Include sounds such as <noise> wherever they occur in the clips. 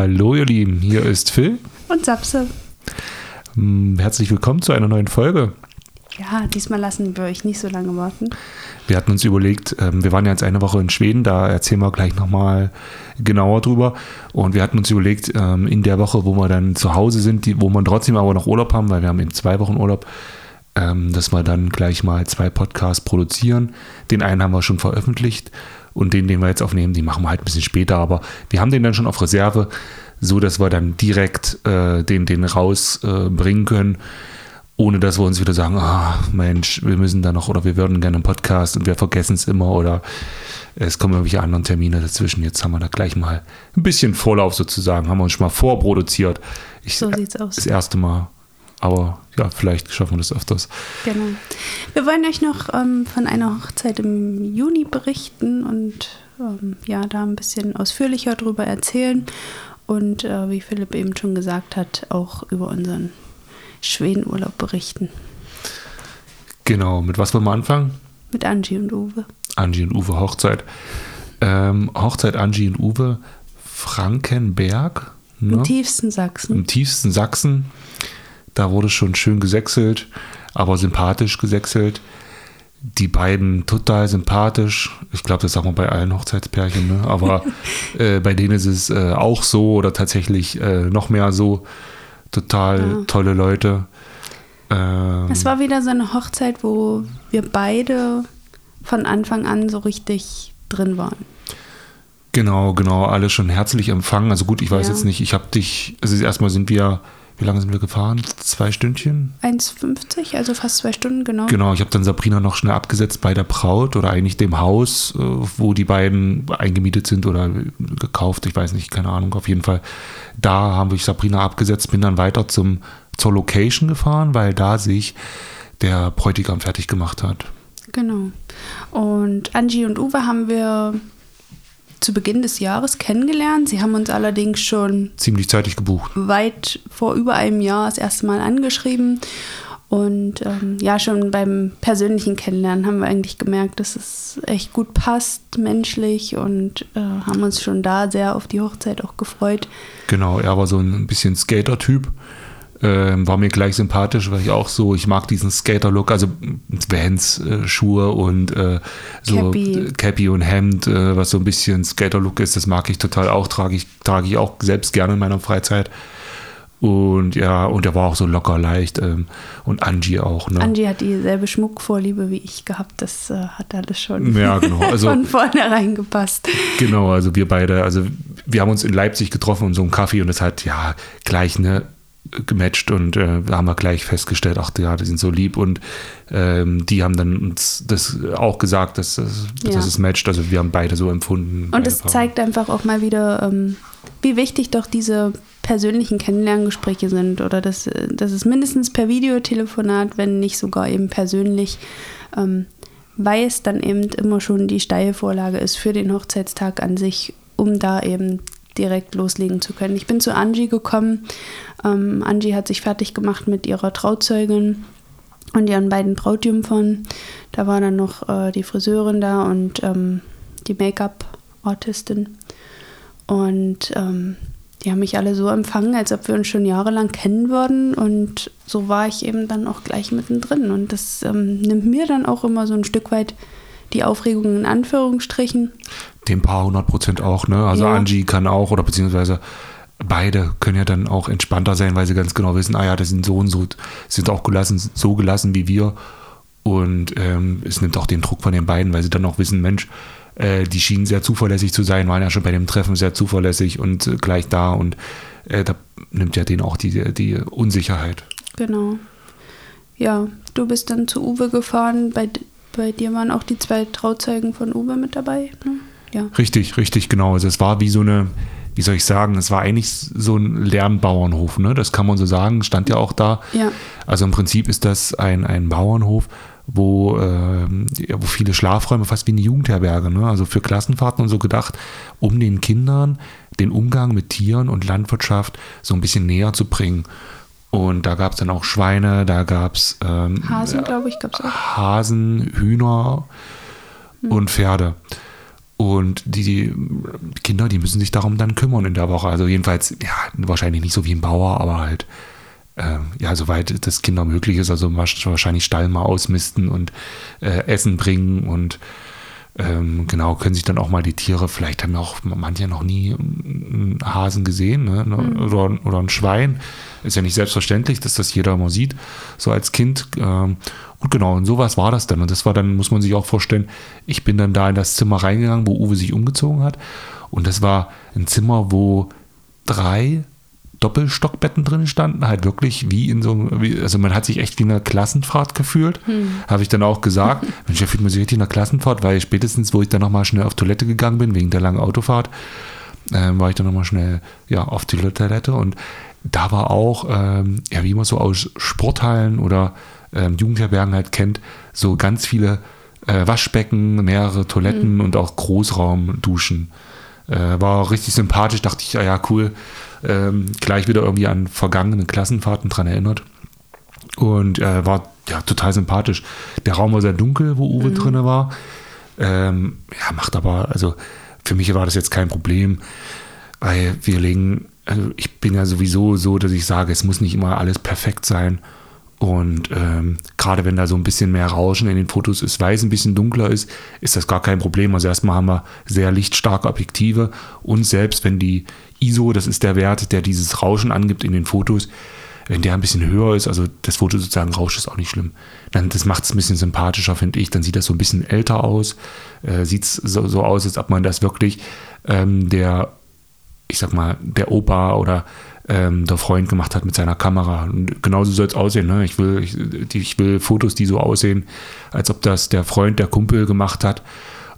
Hallo ihr Lieben, hier ist Phil. Und Sapse. Hm, herzlich willkommen zu einer neuen Folge. Ja, diesmal lassen wir euch nicht so lange warten. Wir hatten uns überlegt, ähm, wir waren ja jetzt eine Woche in Schweden, da erzählen wir gleich nochmal genauer drüber. Und wir hatten uns überlegt, ähm, in der Woche, wo wir dann zu Hause sind, wo wir trotzdem aber noch Urlaub haben, weil wir haben eben zwei Wochen Urlaub, ähm, dass wir dann gleich mal zwei Podcasts produzieren. Den einen haben wir schon veröffentlicht und den, den wir jetzt aufnehmen, den machen wir halt ein bisschen später, aber wir haben den dann schon auf Reserve, so dass wir dann direkt äh, den, den rausbringen äh, können, ohne dass wir uns wieder sagen, ah, Mensch, wir müssen da noch oder wir würden gerne einen Podcast und wir vergessen es immer oder es kommen irgendwelche anderen Termine dazwischen. Jetzt haben wir da gleich mal ein bisschen Vorlauf sozusagen, haben wir uns schon mal vorproduziert. Ich, so sieht's aus. Das erste Mal aber ja, vielleicht schaffen wir das öfters. Genau. Wir wollen euch noch ähm, von einer Hochzeit im Juni berichten und ähm, ja, da ein bisschen ausführlicher drüber erzählen. Und äh, wie Philipp eben schon gesagt hat, auch über unseren Schwedenurlaub berichten. Genau, mit was wollen wir anfangen? Mit Angie und Uwe. Angie und Uwe Hochzeit. Ähm, Hochzeit Angie und Uwe, Frankenberg. Ne? Im tiefsten Sachsen. Im tiefsten Sachsen. Da wurde schon schön gesächselt, aber sympathisch gesächselt. Die beiden total sympathisch. Ich glaube, das sagen wir bei allen Hochzeitspärchen, ne? aber <laughs> äh, bei denen ist es äh, auch so oder tatsächlich äh, noch mehr so. Total ja. tolle Leute. Ähm, es war wieder so eine Hochzeit, wo wir beide von Anfang an so richtig drin waren. Genau, genau, alle schon herzlich empfangen. Also gut, ich weiß ja. jetzt nicht, ich habe dich, also erstmal sind wir wie lange sind wir gefahren? Zwei Stündchen? 1,50, also fast zwei Stunden, genau. Genau, ich habe dann Sabrina noch schnell abgesetzt bei der Braut oder eigentlich dem Haus, äh, wo die beiden eingemietet sind oder gekauft, ich weiß nicht, keine Ahnung, auf jeden Fall. Da haben wir Sabrina abgesetzt, bin dann weiter zum, zur Location gefahren, weil da sich der Bräutigam fertig gemacht hat. Genau. Und Angie und Uwe haben wir zu Beginn des Jahres kennengelernt. Sie haben uns allerdings schon ziemlich zeitig gebucht. Weit vor über einem Jahr das erste Mal angeschrieben. Und ähm, ja, schon beim persönlichen Kennenlernen haben wir eigentlich gemerkt, dass es echt gut passt, menschlich und äh, haben uns schon da sehr auf die Hochzeit auch gefreut. Genau, er war so ein bisschen Skater-Typ ähm, war mir gleich sympathisch, weil ich auch so, ich mag diesen Skater-Look, also Vans, äh, Schuhe und äh, so Cappy. Cappy und Hemd, äh, was so ein bisschen Skater-Look ist, das mag ich total auch, trage ich, trage ich auch selbst gerne in meiner Freizeit. Und ja, und er war auch so locker leicht. Ähm, und Angie auch. Ne? Angie hat dieselbe Schmuckvorliebe wie ich gehabt. Das äh, hat alles schon ja, genau. <laughs> also, von vornherein gepasst. Genau, also wir beide, also wir haben uns in Leipzig getroffen und so einen Kaffee und es hat ja gleich eine gematcht und äh, da haben wir gleich festgestellt, ach ja, die sind so lieb und ähm, die haben dann uns das auch gesagt, dass, dass, ja. dass es matcht. Also wir haben beide so empfunden. Und es zeigt einfach auch mal wieder, ähm, wie wichtig doch diese persönlichen Kennenlerngespräche sind oder dass, dass es mindestens per Videotelefonat, wenn nicht sogar eben persönlich, ähm, weil es dann eben immer schon die Steilvorlage ist für den Hochzeitstag an sich, um da eben direkt loslegen zu können. Ich bin zu Angie gekommen. Ähm, Angie hat sich fertig gemacht mit ihrer Trauzeugin und ihren beiden Brautjungfern. Da war dann noch äh, die Friseurin da und ähm, die Make-up-Artistin. Und ähm, die haben mich alle so empfangen, als ob wir uns schon jahrelang kennen würden. Und so war ich eben dann auch gleich mittendrin. Und das ähm, nimmt mir dann auch immer so ein Stück weit die Aufregung in Anführungsstrichen. Dem paar hundert Prozent auch, ne? Also ja. Angie kann auch, oder beziehungsweise beide können ja dann auch entspannter sein, weil sie ganz genau wissen, ah ja, das sind so und so, sind auch gelassen, so gelassen wie wir. Und ähm, es nimmt auch den Druck von den beiden, weil sie dann auch wissen, Mensch, äh, die schienen sehr zuverlässig zu sein, waren ja schon bei dem Treffen sehr zuverlässig und äh, gleich da und äh, da nimmt ja denen auch die, die Unsicherheit. Genau. Ja, du bist dann zu Uwe gefahren, bei bei dir waren auch die zwei Trauzeugen von Uwe mit dabei. Ne? Ja. Richtig, richtig, genau. Also es war wie so eine, wie soll ich sagen, es war eigentlich so ein Lernbauernhof, ne? Das kann man so sagen, stand ja auch da. Ja. Also im Prinzip ist das ein, ein Bauernhof, wo, äh, wo viele Schlafräume, fast wie eine Jugendherberge, ne? also für Klassenfahrten und so gedacht, um den Kindern den Umgang mit Tieren und Landwirtschaft so ein bisschen näher zu bringen. Und da gab es dann auch Schweine, da gab es ähm, Hasen, glaube ich, gab es auch. Hasen, Hühner hm. und Pferde. Und die, die, Kinder, die müssen sich darum dann kümmern in der Woche. Also jedenfalls, ja, wahrscheinlich nicht so wie ein Bauer, aber halt, äh, ja, soweit das Kinder möglich ist. Also wahrscheinlich Stall mal ausmisten und äh, Essen bringen und ähm, genau, können sich dann auch mal die Tiere, vielleicht haben auch manche noch nie einen Hasen gesehen ne? Mhm. oder, oder ein Schwein. Ist ja nicht selbstverständlich, dass das jeder mal sieht, so als Kind. Ähm, und genau, und sowas war das dann. Und das war dann, muss man sich auch vorstellen, ich bin dann da in das Zimmer reingegangen, wo Uwe sich umgezogen hat. Und das war ein Zimmer, wo drei Doppelstockbetten drin standen, halt wirklich wie in so einem, also man hat sich echt wie in einer Klassenfahrt gefühlt. Hm. Habe ich dann auch gesagt, <laughs> Mensch, ich fühlt man sich richtig in einer Klassenfahrt, weil spätestens, wo ich dann nochmal schnell auf Toilette gegangen bin, wegen der langen Autofahrt, äh, war ich dann nochmal schnell ja, auf die Toilette und da war auch, ähm, ja, wie man so aus Sporthallen oder ähm, Jugendherbergen halt kennt, so ganz viele äh, Waschbecken, mehrere Toiletten mhm. und auch Großraumduschen. Äh, war richtig sympathisch, dachte ich, ja, ja, cool. Ähm, gleich wieder irgendwie an vergangene Klassenfahrten dran erinnert. Und äh, war ja total sympathisch. Der Raum war sehr dunkel, wo Uwe mhm. drinne war. Ähm, ja, macht aber, also für mich war das jetzt kein Problem, weil wir legen, also ich bin ja sowieso so, dass ich sage, es muss nicht immer alles perfekt sein. Und ähm, gerade wenn da so ein bisschen mehr Rauschen in den Fotos ist, weil es ein bisschen dunkler ist, ist das gar kein Problem. Also erstmal haben wir sehr lichtstarke Objektive und selbst wenn die ISO, das ist der Wert, der dieses Rauschen angibt in den Fotos, wenn der ein bisschen höher ist, also das Foto sozusagen rauscht, ist auch nicht schlimm. Dann, das macht es ein bisschen sympathischer, finde ich. Dann sieht das so ein bisschen älter aus. Äh, sieht es so, so, aus, als ob man das wirklich ähm, der, ich sag mal, der Opa oder ähm, der Freund gemacht hat mit seiner Kamera. Und genauso soll es aussehen. Ne? Ich, will, ich, ich, will Fotos, die so aussehen, als ob das der Freund, der Kumpel gemacht hat.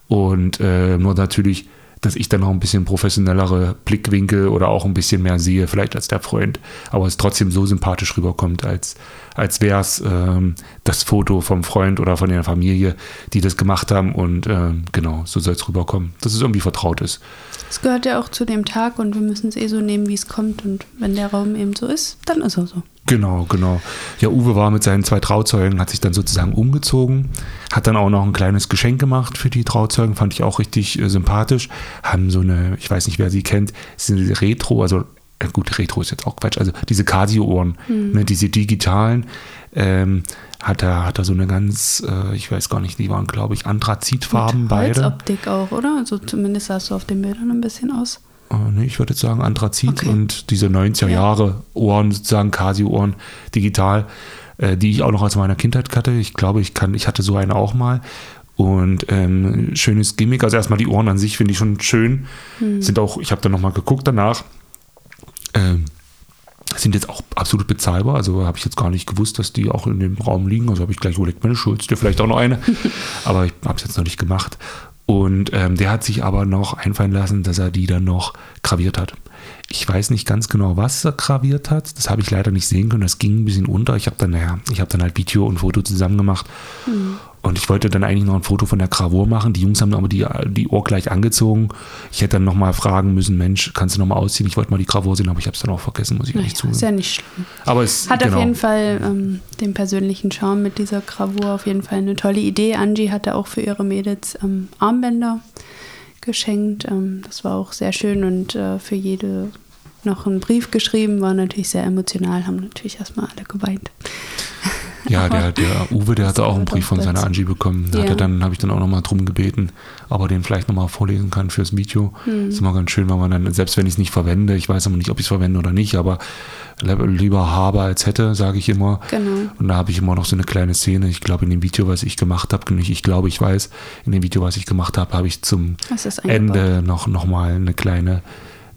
Und äh, nur natürlich, dass ich dann noch ein bisschen professionellere Blickwinkel oder auch ein bisschen mehr sehe, vielleicht als der Freund. Aber es trotzdem so sympathisch rüberkommt, als, als wäre es ähm, das Foto vom Freund oder von der Familie, die das gemacht haben. Und ähm, genau, so soll es rüberkommen, dass es irgendwie vertraut ist. Es gehört ja auch zu dem Tag und wir müssen es eh so nehmen, wie es kommt. Und wenn der Raum eben so ist, dann ist er so. Genau, genau. Ja, Uwe war mit seinen zwei Trauzeugen, hat sich dann sozusagen umgezogen, hat dann auch noch ein kleines Geschenk gemacht für die Trauzeugen, fand ich auch richtig äh, sympathisch. Haben so eine, ich weiß nicht, wer sie kennt, sind Retro, also äh, gut, Retro ist jetzt auch Quatsch, also diese Casio-Ohren, mhm. ne, diese digitalen, ähm, hat er, hat er so eine ganz, äh, ich weiß gar nicht, die waren, glaube ich, Anthrazitfarben Mit beide. Optik auch, oder? Also zumindest sah es so auf den Bildern ein bisschen aus. Äh, nee, ich würde jetzt sagen Anthrazit okay. und diese 90er Jahre Ohren, sozusagen Casio-Ohren, digital, äh, die ich auch noch aus meiner Kindheit hatte. Ich glaube, ich kann, ich hatte so eine auch mal. Und ähm, schönes Gimmick. Also erstmal die Ohren an sich finde ich schon schön. Hm. Sind auch, ich habe dann nochmal geguckt danach. Ähm, sind jetzt auch absolut bezahlbar. Also habe ich jetzt gar nicht gewusst, dass die auch in dem Raum liegen. Also habe ich gleich überlegt, meine Schulz, dir vielleicht auch noch eine. <laughs> Aber ich habe es jetzt noch nicht gemacht. Und ähm, der hat sich aber noch einfallen lassen, dass er die dann noch graviert hat. Ich weiß nicht ganz genau, was er graviert hat. Das habe ich leider nicht sehen können. Das ging ein bisschen unter. Ich habe dann, naja, ich habe dann halt Video und Foto zusammen gemacht. Mhm. Und ich wollte dann eigentlich noch ein Foto von der Gravur machen. Die Jungs haben aber die, die Ohr gleich angezogen. Ich hätte dann nochmal fragen müssen, Mensch, kannst du nochmal ausziehen? Ich wollte mal die Gravur sehen, aber ich habe es dann auch vergessen, muss ich naja, ehrlich zugeben. Ist ja nicht schlimm. Aber es hat genau. auf jeden Fall ähm, den persönlichen Charme mit dieser Gravur. Auf jeden Fall eine tolle Idee. Angie hatte auch für ihre Mädels ähm, Armbänder geschenkt. Ähm, das war auch sehr schön und äh, für jede noch einen Brief geschrieben, war natürlich sehr emotional, haben natürlich erstmal alle geweint. Ja, der, der Uwe, der hatte auch einen Brief von seiner Angie bekommen. Da ja. dann, habe ich dann auch nochmal drum gebeten, ob er den vielleicht nochmal vorlesen kann fürs Video. Hm. ist immer ganz schön, weil man dann, selbst wenn ich es nicht verwende, ich weiß aber nicht, ob ich es verwende oder nicht, aber lieber habe als hätte, sage ich immer. Genau. Und da habe ich immer noch so eine kleine Szene. Ich glaube, in dem Video, was ich gemacht habe, nicht ich glaube, ich weiß, in dem Video, was ich gemacht habe, habe ich zum Ende noch, noch mal eine kleine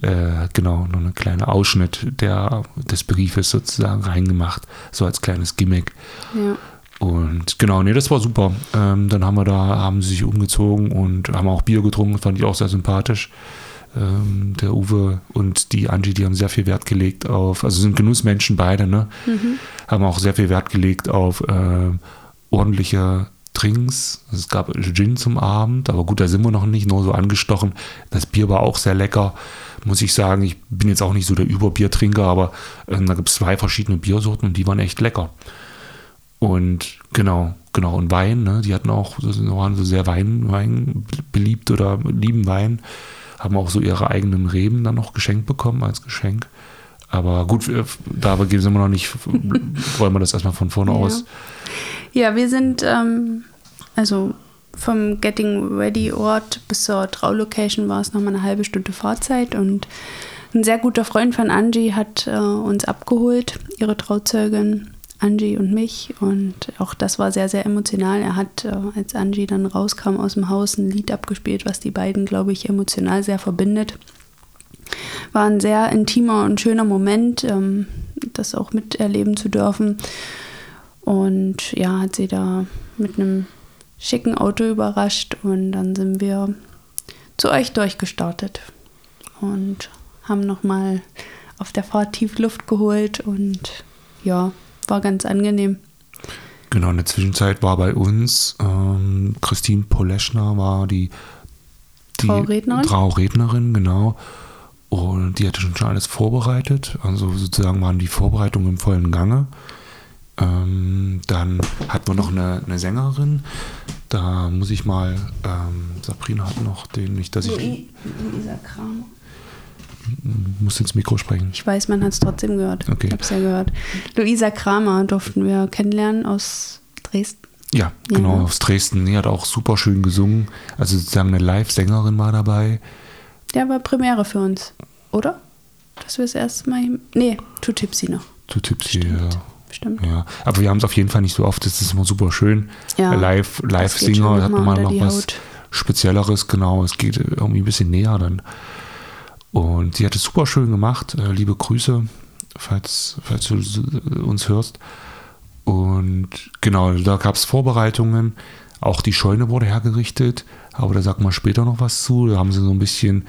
äh, genau, nur eine kleine Ausschnitt der, des Briefes sozusagen reingemacht, so als kleines Gimmick. Ja. Und genau, nee, das war super. Ähm, dann haben wir da, haben sie sich umgezogen und haben auch Bier getrunken, fand ich auch sehr sympathisch. Ähm, der Uwe und die Angie, die haben sehr viel Wert gelegt auf, also sind Genussmenschen beide, ne? Mhm. Haben auch sehr viel Wert gelegt auf äh, ordentliche Drinks. Es gab Gin zum Abend, aber gut, da sind wir noch nicht, nur so angestochen. Das Bier war auch sehr lecker muss ich sagen, ich bin jetzt auch nicht so der Überbiertrinker, aber äh, da gibt es zwei verschiedene Biersorten und die waren echt lecker. Und genau, genau. Und Wein, ne? Die hatten auch, waren so sehr Wein, Wein beliebt oder lieben Wein. Haben auch so ihre eigenen Reben dann noch geschenkt bekommen als Geschenk. Aber gut, da sind wir noch nicht, wollen wir das erstmal von vorne Ja. aus. Ja, wir sind, ähm, also vom Getting Ready Ort bis zur Traulocation war es nochmal eine halbe Stunde Fahrzeit und ein sehr guter Freund von Angie hat äh, uns abgeholt, ihre Trauzeugin Angie und mich und auch das war sehr, sehr emotional. Er hat, äh, als Angie dann rauskam aus dem Haus, ein Lied abgespielt, was die beiden, glaube ich, emotional sehr verbindet. War ein sehr intimer und schöner Moment, ähm, das auch miterleben zu dürfen. Und ja, hat sie da mit einem schicken Auto überrascht und dann sind wir zu euch durchgestartet und haben nochmal auf der Fahrt tief Luft geholt und ja, war ganz angenehm. Genau, in der Zwischenzeit war bei uns ähm, Christine Poleschner war die, die Traurednerin? Traurednerin, genau. Und die hatte schon alles vorbereitet. Also sozusagen waren die Vorbereitungen im vollen Gange. Ähm, dann hatten wir noch eine, eine Sängerin. Da muss ich mal, ähm, Sabrina hat noch den, nicht, dass ich Luisa Kramer. muss ins Mikro sprechen. Ich weiß, man hat es trotzdem gehört. Okay. Ich habe es ja gehört. Luisa Kramer durften wir kennenlernen aus Dresden. Ja, Ja. genau, aus Dresden. Die hat auch super schön gesungen. Also sozusagen eine Live-Sängerin war dabei. Der war Premiere für uns, oder? Dass wir das erste Mal. Nee, Too Tipsy noch. Zu Tipsy, Stimmt. ja. Stimmt. Ja, aber wir haben es auf jeden Fall nicht so oft. Das ist immer super schön. Ja, live, das live schon Singer hat unter noch was Haut. Spezielleres, genau. Es geht irgendwie ein bisschen näher dann. Und sie hat es super schön gemacht. Äh, liebe Grüße, falls, falls du äh, uns hörst. Und genau, da gab es Vorbereitungen. Auch die Scheune wurde hergerichtet, aber da sagt man später noch was zu. Da haben sie so ein bisschen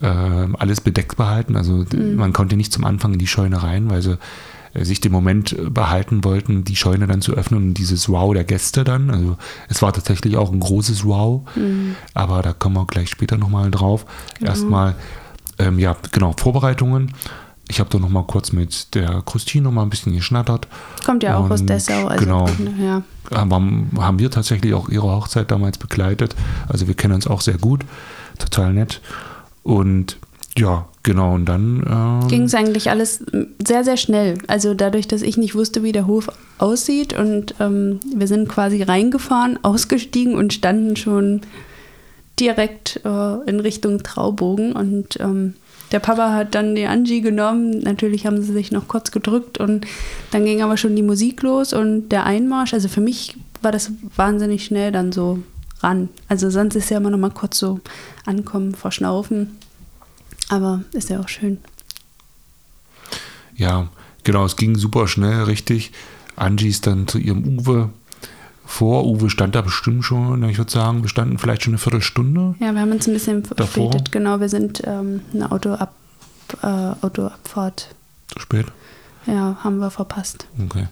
äh, alles bedeckt behalten. Also Mhm. man konnte nicht zum Anfang in die Scheune rein, weil sie äh, sich den Moment äh, behalten wollten, die Scheune dann zu öffnen und dieses Wow der Gäste dann. Also es war tatsächlich auch ein großes Wow, aber da kommen wir gleich später nochmal drauf. Genau. Erstmal, ähm, ja, genau, Vorbereitungen. Ich habe da nochmal kurz mit der Christine noch mal ein bisschen geschnattert. Kommt ja auch aus Dessau. Also genau. Ja. haben, haben wir tatsächlich auch ihre Hochzeit damals begleitet. Also wir kennen uns auch sehr gut. Total nett. Und ja, genau. Und dann ähm, Ging es eigentlich alles sehr, sehr schnell. Also dadurch, dass ich nicht wusste, wie der Hof aussieht und ähm, wir sind quasi reingefahren, <laughs> ausgestiegen und standen schon direkt äh, in Richtung Traubogen und ähm, der Papa hat dann die Angie genommen. Natürlich haben sie sich noch kurz gedrückt und dann ging aber schon die Musik los und der Einmarsch. Also für mich war das wahnsinnig schnell dann so ran. Also sonst ist ja immer noch mal kurz so ankommen, verschnaufen. Aber ist ja auch schön. Ja, genau, es ging super schnell, richtig. Angie ist dann zu ihrem Uwe vor. Uwe stand da bestimmt schon, ich würde sagen, wir standen vielleicht schon eine Viertelstunde. Ja, wir haben uns ein bisschen verspätet. Genau, wir sind ähm, eine Autoab äh, Autoabfahrt. Zu spät. Ja, haben wir verpasst. Okay.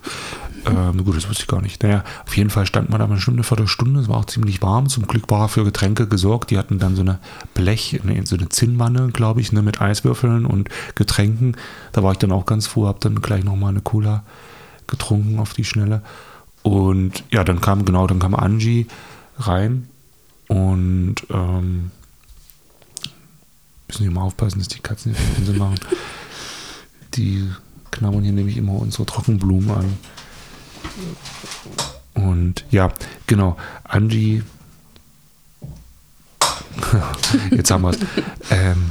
Ähm, gut, das wusste ich gar nicht. Naja, auf jeden Fall stand man da eine Stunde, Viertelstunde. Es war auch ziemlich warm. Zum Glück war für Getränke gesorgt. Die hatten dann so eine Blech, so eine Zinnwanne, glaube ich, ne, mit Eiswürfeln und Getränken. Da war ich dann auch ganz froh, habe dann gleich nochmal eine Cola getrunken auf die Schnelle. Und ja, dann kam, genau, dann kam Angie rein und ähm, müssen wir mal aufpassen, dass die Katzen viel Unsinn machen. Die knabbern hier nämlich immer unsere Trockenblumen an. Und ja, genau, Angie. <laughs> Jetzt haben wir es. Ähm,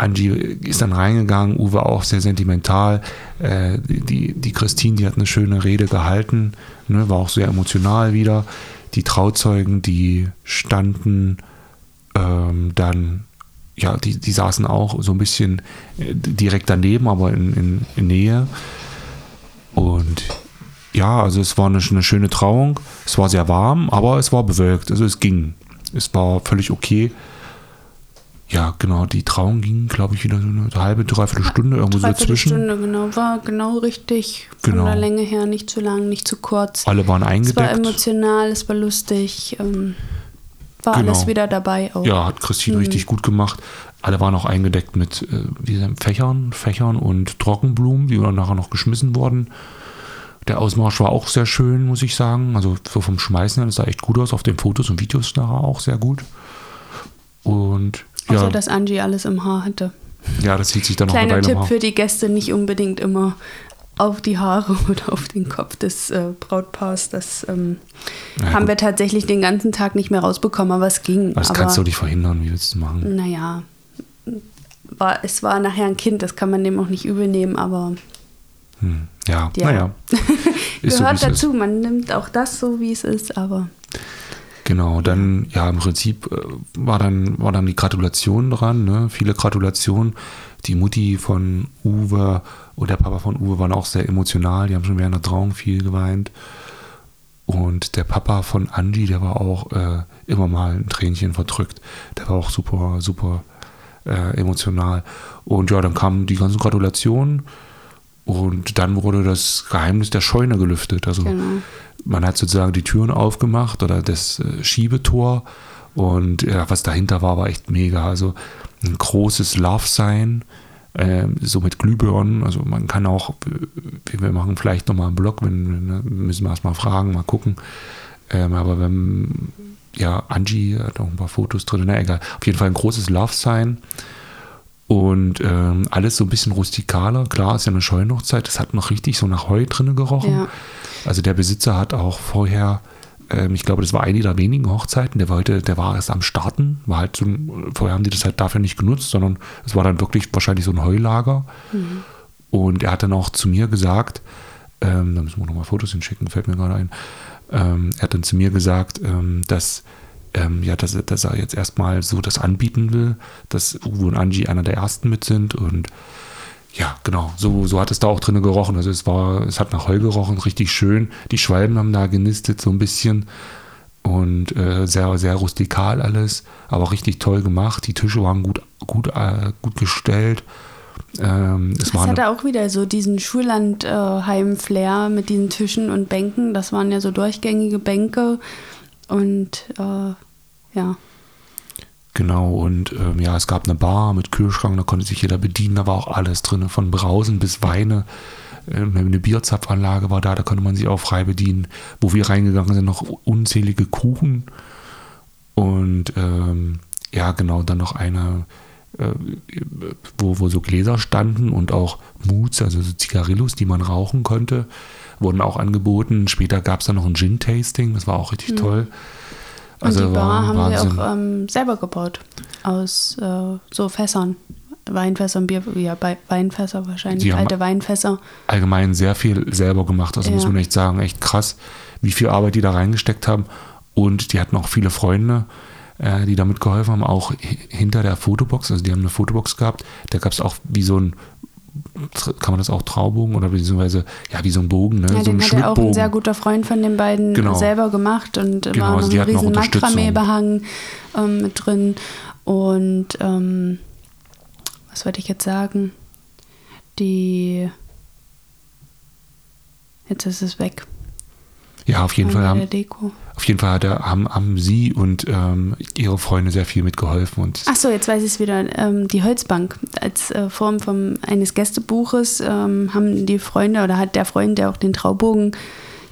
Angie ist dann reingegangen, Uwe auch sehr sentimental. Äh, die, die Christine, die hat eine schöne Rede gehalten, ne, war auch sehr emotional wieder. Die Trauzeugen, die standen ähm, dann, ja, die, die saßen auch so ein bisschen äh, direkt daneben, aber in, in, in Nähe. Und ja, also es war eine, eine schöne Trauung. Es war sehr warm, aber es war bewölkt. Also es ging. Es war völlig okay. Ja, genau, die Trauung ging, glaube ich, wieder so eine halbe, dreiviertel Stunde irgendwo so dazwischen. Stunde, genau. War genau richtig. Von Genau. der Länge her nicht zu lang, nicht zu kurz. Alle waren Es war eingedeckt. emotional, es war lustig. Ähm, war Genau. alles wieder dabei auch. Ja, hat Christine Mhm. richtig gut gemacht. Alle waren auch eingedeckt mit äh, diesen Fächern, Fächern und Trockenblumen, die dann nachher noch geschmissen wurden. Der Ausmarsch war auch sehr schön, muss ich sagen. Also so vom Schmeißen her, das sah echt gut aus. Auf den Fotos und Videos nachher auch sehr gut. Und Außer, ja, dass Angie alles im Haar hatte. ja, das zieht sich dann Kleiner Weile im Tipp Haar. für die Gäste, nicht unbedingt immer auf die Haare <laughs> oder auf den Kopf des äh, Brautpaars. Das ähm, Ja, haben gut. wir tatsächlich den ganzen Tag nicht mehr rausbekommen, aber es ging. Das aber, kannst du nicht verhindern, wie willst du machen? Naja, war, es war nachher ein Kind, das kann man dem auch nicht übel nehmen, aber Hm. Ja, Ja. naja. <laughs> Ist so, gehört es ist. dazu. Man nimmt auch das so, wie es ist, aber Genau, dann, ja, im Prinzip äh, war dann, war dann die Gratulation dran, ne? viele Gratulationen. Die Mutti von Uwe und der Papa von Uwe waren auch sehr emotional, die haben schon während der Trauung viel geweint. Und der Papa von Angie, der war auch äh, immer mal ein Tränchen verdrückt. Der war auch super, super äh, emotional. Und ja, dann kamen die ganzen Gratulationen und dann wurde das Geheimnis der Scheune gelüftet. Also genau. man hat sozusagen die Türen aufgemacht oder das äh, Schiebetor und ja, was dahinter war, war echt mega. Also ein großes Love Sign, ähm, so mit Glühbirnen. Also man kann auch, äh, wir machen vielleicht nochmal einen Blog, wenn, ne, müssen wir erst mal fragen, mal gucken. Ähm, aber wenn, ja, Angie hat auch ein paar Fotos drin, na egal. Auf jeden Fall ein großes Love Sign. Und ähm, alles so ein bisschen rustikaler. Klar, ist ja eine Scheunhochzeit. Das hat noch richtig so nach Heu drinne gerochen. Ja. Also der Besitzer hat auch vorher, ähm, ich glaube, das war eine der wenigen Hochzeiten, der war heute, der war erst am Starten, war halt so, ein- vorher haben die das halt dafür nicht genutzt, sondern es war dann wirklich wahrscheinlich so ein Heulager. Und er hat dann auch zu mir gesagt, ähm, da müssen wir nochmal Fotos hinschicken, fällt mir gerade ein. Ähm, er hat dann zu mir gesagt, ähm, dass, ähm, ja, dass, er- dass er jetzt erstmal so das anbieten will, dass Uwe und Angie einer der ersten mit sind und ja, genau. So, so hat es da auch drinnen gerochen. Also es war, es hat nach Heu gerochen, richtig schön. Die Schwalben haben da genistet so ein bisschen und äh, sehr, sehr rustikal alles, aber richtig toll gemacht. Die Tische waren gut, gut, äh, gut gestellt. Ähm, es war hatte auch wieder so diesen Schullandheim-Flair mit diesen Tischen und Bänken. Das waren ja so durchgängige Bänke. Und äh, ja, genau, und ähm, ja, es gab eine Bar mit Kühlschrank, da konnte sich jeder bedienen, da war auch alles drin, von Brausen bis Weine. Ähm, Eine Bierzapfanlage war da, da konnte man sich auch frei bedienen. Wo wir reingegangen sind, noch unzählige Kuchen. Und ähm, ja, genau, dann noch eine, äh, wo, wo so Gläser standen und auch Moods, also so Zigarillos, die man rauchen konnte, wurden auch angeboten. Später gab es dann noch ein Gin-Tasting, das war auch richtig toll. und die Bar Also haben Wahnsinn. sie auch ähm, selber gebaut. Aus äh, so Fässern. Weinfässern, Bier, ja, Weinfässer wahrscheinlich, alte Weinfässer. allgemein sehr viel selber gemacht. Also Ja. muss man echt sagen, echt krass, wie viel Arbeit die da reingesteckt haben. Und die hatten auch viele Freunde, äh, die da mitgeholfen haben, auch hi- hinter der Fotobox. Also die haben eine Fotobox gehabt. Da gab es auch wie so ein, kann man das auch Traubogen oder beziehungsweise, ja, wie so ein Bogen, ne? Ja, so ein hat ja auch ein sehr guter Freund von den beiden Genau. selber gemacht und Genau, war also noch ein riesen. Makramee-Behang ähm, mit drin. Und ähm, was wollte ich jetzt sagen? Die jetzt ist es weg. Ja, auf jeden Fall haben. Auf jeden Fall hat er, haben, haben sie und ähm, ihre Freunde sehr viel mitgeholfen. Und Ach so, jetzt weiß ich es wieder. Ähm, die Holzbank als äh, Form vom, eines Gästebuches ähm, haben die Freunde oder hat der Freund, der auch den Traubogen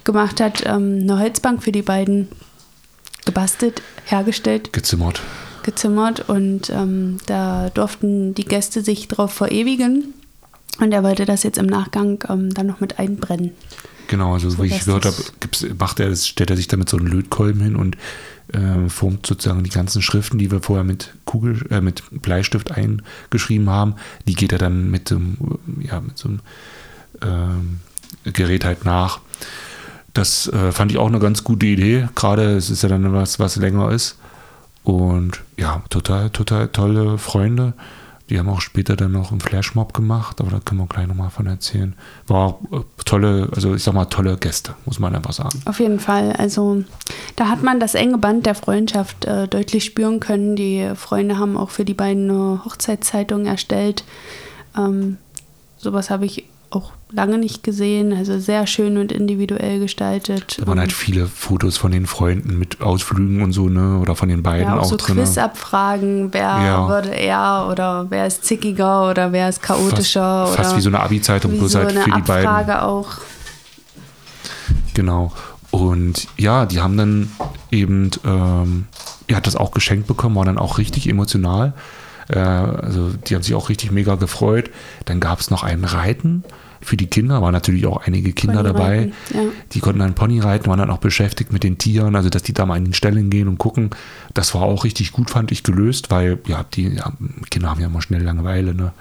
gemacht hat, ähm, eine Holzbank für die beiden gebastelt, hergestellt, gezimmert. gezimmert und ähm, da durften die Gäste sich drauf verewigen. Und er wollte das jetzt im Nachgang ähm, dann noch mit einbrennen. Genau, also so wie ich gehört habe, macht er stellt er sich damit so einen Lötkolben hin und äh, formt sozusagen die ganzen Schriften, die wir vorher mit Kugel, äh, mit Bleistift eingeschrieben haben, die geht er dann mit dem, ja, mit so einem ähm, Gerät halt nach. Das äh, fand ich auch eine ganz gute Idee. Gerade es ist ja dann was, was länger ist. Und ja, total, total tolle Freunde. Die haben auch später dann noch einen Flashmob gemacht, aber da können wir gleich nochmal von erzählen. War äh, tolle, also ich sag mal, tolle Gäste, muss man einfach sagen. Auf jeden Fall. Also da hat man das enge Band der Freundschaft äh, deutlich spüren können. Die Freunde haben auch für die beiden eine Hochzeitszeitung erstellt. Ähm, sowas habe ich auch lange nicht gesehen. Also sehr schön und individuell gestaltet. Da waren halt viele Fotos von den Freunden mit Ausflügen und so, ne? Oder von den beiden ja, auch, auch so drin. Quizabfragen, wer Ja. würde eher oder wer ist zickiger oder wer ist chaotischer Fast, oder fast wie so eine Abi-Zeitung, bloß so halt eine für die beiden. Abfrage auch. Genau. Und ja, die haben dann eben, ähm, er hat das auch geschenkt bekommen, war dann auch richtig emotional. Äh, also die haben sich auch richtig mega gefreut. Dann gab es noch ein Reiten für die Kinder, waren natürlich auch einige Kinder dabei. Ja. Die konnten dann Pony reiten, waren dann auch beschäftigt mit den Tieren, also dass die da mal in den Ställen gehen und gucken. Das war auch richtig gut, fand ich, gelöst, weil ja, die ja, Kinder haben ja immer schnell Langeweile, ne?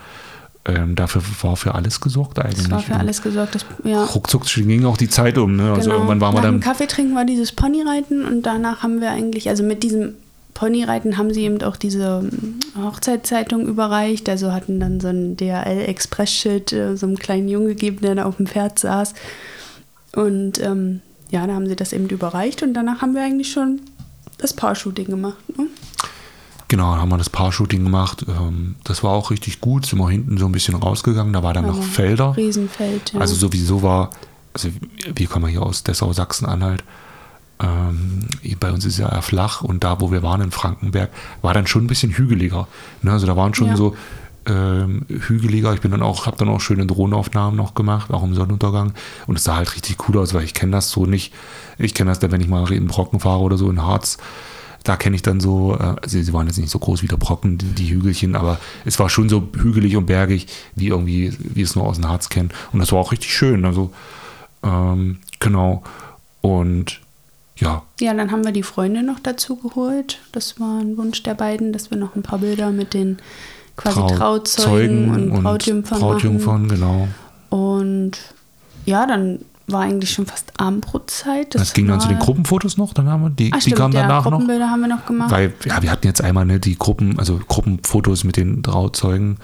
Ähm, dafür war für alles gesorgt eigentlich. Es war für alles gesorgt. Das, ja. Ruckzuck ging auch die Zeit um. Ne? Also genau. irgendwann waren wir dann. Kaffee trinken war dieses Ponyreiten und danach haben wir eigentlich, also mit diesem Ponyreiten haben sie eben auch diese ähm, Hochzeitszeitung überreicht. Also hatten dann so ein DHL-Express-Schild äh, so einem kleinen Jungen gegeben, der da auf dem Pferd saß. Und ähm, ja, da haben sie das eben überreicht und danach haben wir eigentlich schon das Paar-Shooting gemacht. Ne? Genau, dann haben wir das Paar-Shooting gemacht. Ähm, das war auch richtig gut. Sind wir hinten so ein bisschen rausgegangen. Da war dann noch Felder. Riesenfeld, ja. Also sowieso war, also wir kommen hier aus Dessau, Sachsen-Anhalt. Ähm, bei uns ist ja eher flach und da, wo wir waren in Frankenberg, war dann schon ein bisschen hügeliger. Ne? Also da waren schon ja. so ähm, hügeliger. Ich bin dann auch, habe dann auch schöne Drohnenaufnahmen noch gemacht, auch im Sonnenuntergang. Und es sah halt richtig cool aus, weil ich kenne das so nicht. Ich kenne das dann, wenn ich mal in Brocken fahre oder so in Harz da kenne ich dann so, äh, sie, sie, waren jetzt nicht so groß wie der Brocken, die, die, Hügelchen, aber es war schon so hügelig und bergig, wie irgendwie, wie es nur aus dem Harz kennen. Und das war auch richtig schön. Also, ähm, genau. Und ja. Ja, dann haben wir die Freunde noch dazu geholt. Das war ein Wunsch der beiden, dass wir noch ein paar Bilder mit den quasi Trau Trauzeugen und, und Brautjungfern, Brautjungfern genau. Und ja, dann war eigentlich schon fast Abendbrotzeit. Das, das ging dann zu den Gruppenfotos noch, dann haben wir die, Ach, die kamen ja, danach Gruppenbilder noch. haben wir noch gemacht. Weil, ja, wir hatten jetzt einmal ne, die Gruppen, also Gruppenfotos mit den Trauzeugen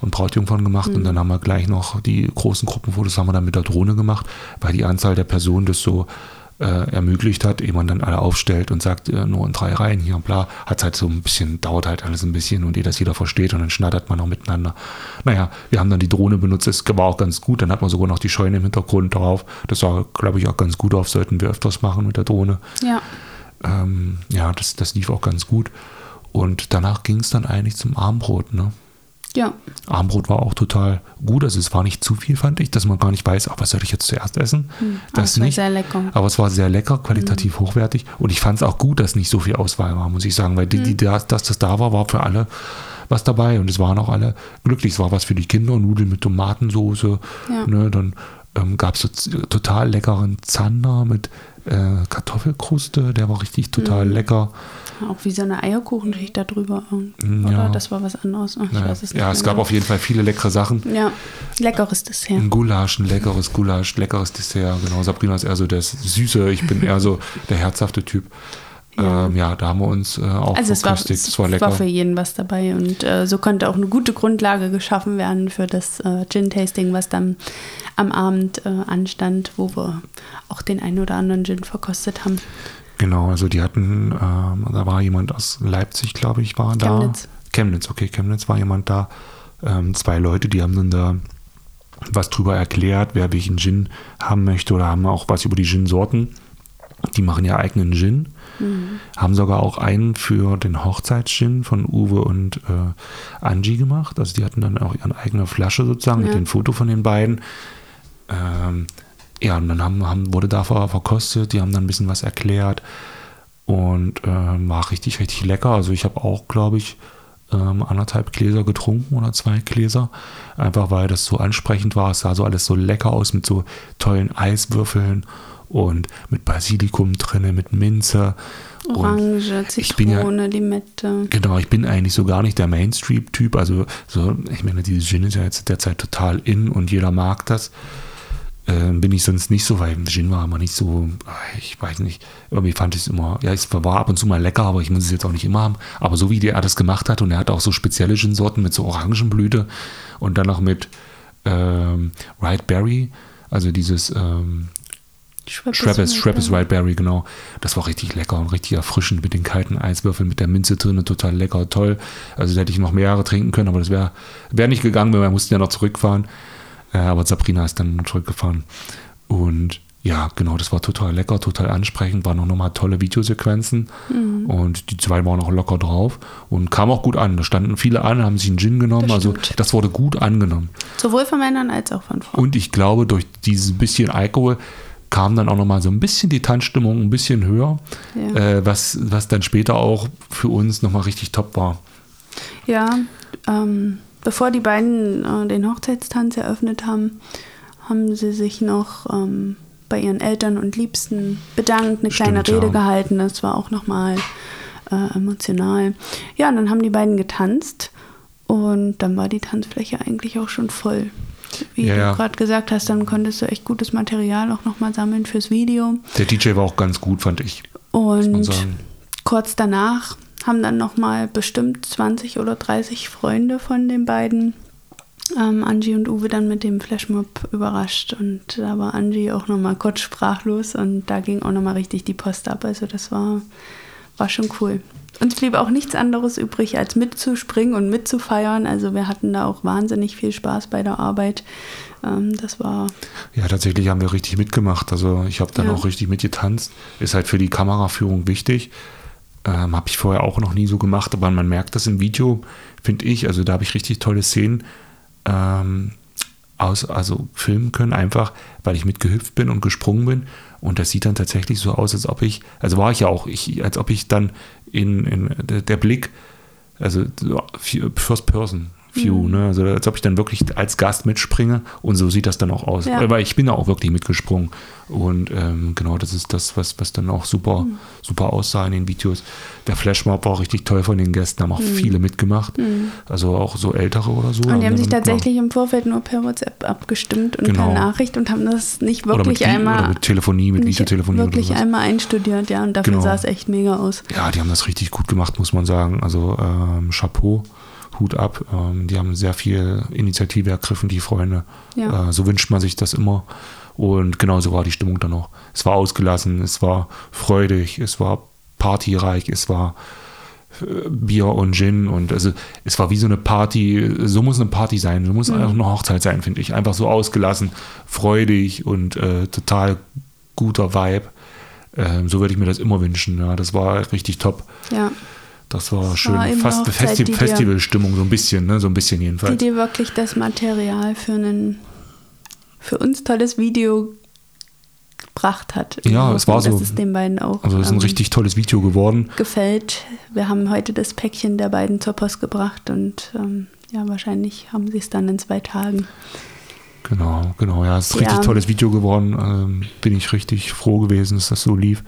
und Brautjungfern gemacht mhm. und dann haben wir gleich noch die großen Gruppenfotos haben wir dann mit der Drohne gemacht, weil die Anzahl der Personen das so äh, ermöglicht hat, ehe man dann alle aufstellt und sagt, äh, nur in drei Reihen hier und bla, hat halt so ein bisschen, dauert halt alles ein bisschen und ehe das jeder versteht und dann schnattert man auch miteinander. Naja, wir haben dann die Drohne benutzt, es war auch ganz gut, dann hat man sogar noch die Scheune im Hintergrund drauf. Das sah, glaube ich, auch ganz gut auf, sollten wir öfters machen mit der Drohne. Ja. Ähm, ja, das, das lief auch ganz gut. Und danach ging es dann eigentlich zum Armbrot, ne? Ja. Armbrot war auch total gut. Also es war nicht zu viel, fand ich, dass man gar nicht weiß, ach, was soll ich jetzt zuerst essen? Hm. Das war nicht. sehr lecker. Aber es war sehr lecker, qualitativ hm. hochwertig. Und ich fand es auch gut, dass nicht so viel Auswahl war, muss ich sagen, weil die, die, hm. das, dass das da war, war für alle was dabei. Und es waren auch alle glücklich. Es war was für die Kinder, Nudeln mit Tomatensoße. Ja. Ne, dann ähm, gab es so total leckeren Zander mit äh, Kartoffelkruste, der war richtig total mhm. lecker. Auch wie so eine Eierkuchenschicht da drüber. Oder? Ja. Das war was anderes. Ach, ja, es, ja, es gab auf jeden Fall viele leckere Sachen. Ja, leckeres Dessert. Ein Gulasch, ein leckeres Gulasch, leckeres Dessert. Genau, Sabrina ist eher so das Süße, ich bin eher so der herzhafte Typ. Ja. Ähm, ja, da haben wir uns äh, auch also es war, es war, lecker. war für jeden was dabei und äh, so konnte auch eine gute Grundlage geschaffen werden für das äh, Gin-Tasting, was dann am Abend äh, anstand, wo wir auch den einen oder anderen Gin verkostet haben. Genau, also die hatten, ähm, da war jemand aus Leipzig, glaube ich, war da. Chemnitz. Chemnitz, okay, Chemnitz war jemand da. Ähm, zwei Leute, die haben dann da was drüber erklärt, wer welchen Gin haben möchte oder haben auch was über die Gin-Sorten. Die machen ja eigenen Gin. Mhm. Haben sogar auch einen für den Hochzeitsgin von Uwe und äh, Angie gemacht. Also die hatten dann auch ihre eigene Flasche sozusagen ja. mit dem Foto von den beiden. Ähm, ja, und dann haben, haben, wurde da verkostet, die haben dann ein bisschen was erklärt und äh, war richtig, richtig lecker. Also ich habe auch, glaube ich, ähm, anderthalb Gläser getrunken oder zwei Gläser, einfach weil das so ansprechend war. Es sah so alles so lecker aus mit so tollen Eiswürfeln und mit Basilikum drin, mit Minze. Orange, Zitrone, ja, Limette. Genau, ich bin eigentlich so gar nicht der Mainstream-Typ. Also, so, ich meine, dieses Gin ist ja jetzt derzeit total in und jeder mag das. Ähm, bin ich sonst nicht so, weil Gin war immer nicht so, ich weiß nicht, irgendwie fand ich es immer, ja, es war ab und zu mal lecker, aber ich muss es jetzt auch nicht immer haben. Aber so wie der das gemacht hat und er hat auch so spezielle Gin-Sorten mit so Orangenblüte und dann noch mit ähm, Berry, also dieses ähm, Schweppes, Schweppes Wildberry, genau. Das war richtig lecker und richtig erfrischend mit den kalten Eiswürfeln, mit der Minze drin, total lecker, toll. Also da hätte ich noch mehrere trinken können, aber das wäre wär nicht gegangen, weil wir mussten ja noch zurückfahren. Äh, aber Sabrina ist dann zurückgefahren. Und ja, genau, das war total lecker, total ansprechend, waren auch nochmal tolle Videosequenzen mhm. und die zwei waren auch locker drauf und kam auch gut an. Da standen viele an, haben sich einen Gin genommen, das also das wurde gut angenommen. Sowohl von Männern als auch von Frauen. Und ich glaube, durch dieses bisschen Alkohol kam dann auch nochmal so ein bisschen die Tanzstimmung ein bisschen höher, Ja. äh, was, was dann später auch für uns nochmal richtig top war. Ja, ähm, bevor die beiden äh, den Hochzeitstanz eröffnet haben, haben sie sich noch ähm, bei ihren Eltern und Liebsten bedankt, eine kleine Stimmt, Rede ja. gehalten. Das war auch nochmal äh, emotional. Ja, und dann haben die beiden getanzt und dann war die Tanzfläche eigentlich auch schon voll. Wie Ja, du gerade gesagt hast, dann konntest du echt gutes Material auch nochmal sammeln fürs Video. Der DJ war auch ganz gut, fand ich. Und kurz danach haben dann nochmal bestimmt 20 oder 30 Freunde von den beiden ähm, Angie und Uwe dann mit dem Flashmob überrascht. Und da war Angie auch nochmal kurz sprachlos und da ging auch nochmal richtig die Post ab. Also das war, war schon cool. Uns blieb auch nichts anderes übrig, als mitzuspringen und mitzufeiern. Also wir hatten da auch wahnsinnig viel Spaß bei der Arbeit. Ähm, das war Ja, tatsächlich haben wir richtig mitgemacht. Also ich habe dann Ja. auch richtig mitgetanzt. Ist halt für die Kameraführung wichtig. Ähm, habe ich vorher auch noch nie so gemacht, aber man merkt das im Video, finde ich. Also da habe ich richtig tolle Szenen ähm, aus, also filmen können, einfach weil ich mitgehüpft bin und gesprungen bin. Und das sieht dann tatsächlich so aus, als ob ich, also war ich ja auch, ich, als ob ich dann in, in der, Blick, also so First Person View, Mhm. ne? Also als ob ich dann wirklich als Gast mitspringe und so sieht das dann auch aus. Ja. Weil ich bin da auch wirklich mitgesprungen. Und ähm, genau, das ist das, was, was dann auch super, Mhm. super aussah in den Videos. Der Flashmob war auch richtig toll von den Gästen, haben auch viele mitgemacht. Also auch so ältere oder so. Mhm. Und die haben sich tatsächlich im Vorfeld nur per WhatsApp abgestimmt und Genau. per Nachricht und haben das nicht oder mit, wirklich einmal oder mit Telefonie, mit Videotelefonie wirklich oder einmal einstudiert, ja, und dafür Genau. sah es echt mega aus. Ja, die haben das richtig gut gemacht, muss man sagen. Also ähm, Chapeau, Hut ab. Ähm, die haben sehr viel Initiative ergriffen, die Freunde. Ja. Äh, so wünscht man sich das immer. Und genau so war die Stimmung dann auch. Es war ausgelassen, es war freudig, es war partyreich, es war äh, Bier und Gin und also es war wie so eine Party, so muss eine Party sein, so muss Mhm. auch eine Hochzeit sein, finde ich. Einfach so ausgelassen, freudig und äh, total guter Vibe. Ähm, so würde ich mir das immer wünschen. Ja, das war richtig top. Ja, Das war schön. war Fast Festi die Festivalstimmung, so ein bisschen, ne? So ein bisschen die jedenfalls. dir wirklich das Material für ein für uns tolles Video gebracht hat. Ja, es war so. Dass es den beiden auch Also es ist ein ähm, richtig tolles Video geworden. gefällt. Wir haben heute das Päckchen der beiden zur Post gebracht und ähm, ja, wahrscheinlich haben sie es dann in zwei Tagen. Genau, genau. Ja, es ist ein richtig Ja. tolles Video geworden. Ähm, bin ich richtig froh gewesen, dass das so lief.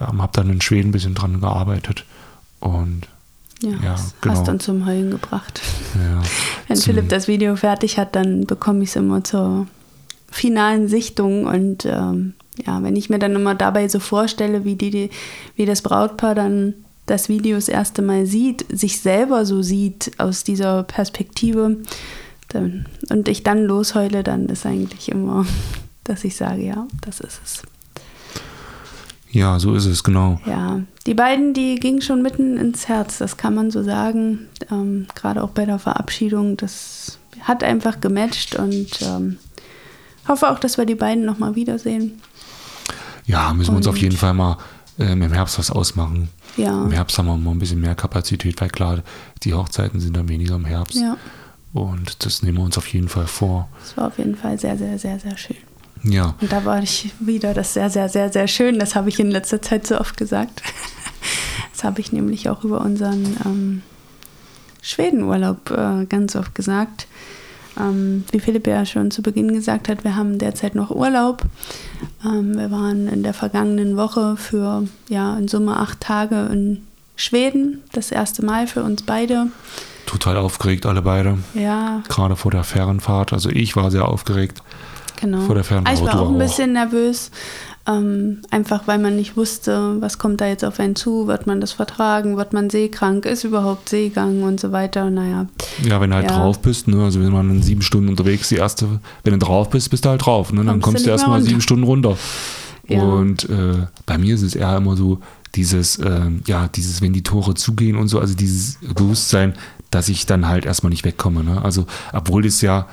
Ähm, hab dann in Schweden ein bisschen dran gearbeitet. Und Ja, Ja, das genau. hast dann zum Heulen gebracht. ja, <laughs> Wenn Philipp das Video fertig hat, dann bekomme ich es immer zur finalen Sichtung. Und ähm, ja, wenn ich mir dann immer dabei so vorstelle, wie, die, die, wie das Brautpaar dann das Video das erste Mal sieht, sich selber so sieht aus dieser Perspektive dann, und ich dann losheule, dann ist eigentlich immer, <laughs> dass ich sage, ja, das ist es. Ja, so ist es, genau. Ja, die beiden, die gingen schon mitten ins Herz, das kann man so sagen. Ähm, Gerade auch bei der Verabschiedung, das hat einfach gematcht und ähm, hoffe auch, dass wir die beiden nochmal wiedersehen. Ja, müssen wir uns Und- auf jeden Fall mal ähm, im Herbst was ausmachen. Ja, Im Herbst haben wir mal ein bisschen mehr Kapazität, weil klar, die Hochzeiten sind dann weniger im Herbst. ja, Und das nehmen wir uns auf jeden Fall vor. das war auf jeden Fall sehr, sehr, sehr, sehr schön. Ja, Und da war ich wieder das sehr, sehr, sehr, sehr schön. Das habe ich in letzter Zeit so oft gesagt. <laughs> Das habe ich nämlich auch über unseren ähm, Schwedenurlaub äh, ganz oft gesagt. Ähm, wie Philipp ja schon zu Beginn gesagt hat, wir haben derzeit noch Urlaub. Ähm, wir waren in der vergangenen Woche für ja in Summe acht Tage in Schweden. Das erste Mal für uns beide. total aufgeregt, alle beide. Ja, Gerade vor der Fernfahrt. Also ich war sehr aufgeregt. Genau. Vor der Fernfahrt, Ah, Ich war auch ein bisschen nervös, ähm, einfach weil man nicht wusste, was kommt da jetzt auf einen zu, wird man das vertragen, wird man seekrank, ist überhaupt Seegang und so weiter. Naja, Ja, wenn du halt Ja. drauf bist, ne? also wenn man in sieben Stunden unterwegs die erste, wenn du drauf bist, bist du halt drauf, ne? dann Kommst du kommst du erstmal sieben Stunden runter. Ja. Und äh, bei mir ist es eher immer so, dieses, ähm, ja, dieses, wenn die Tore zugehen und so, also dieses Bewusstsein, dass ich dann halt erstmal nicht wegkomme. Ne? Also, obwohl es ja,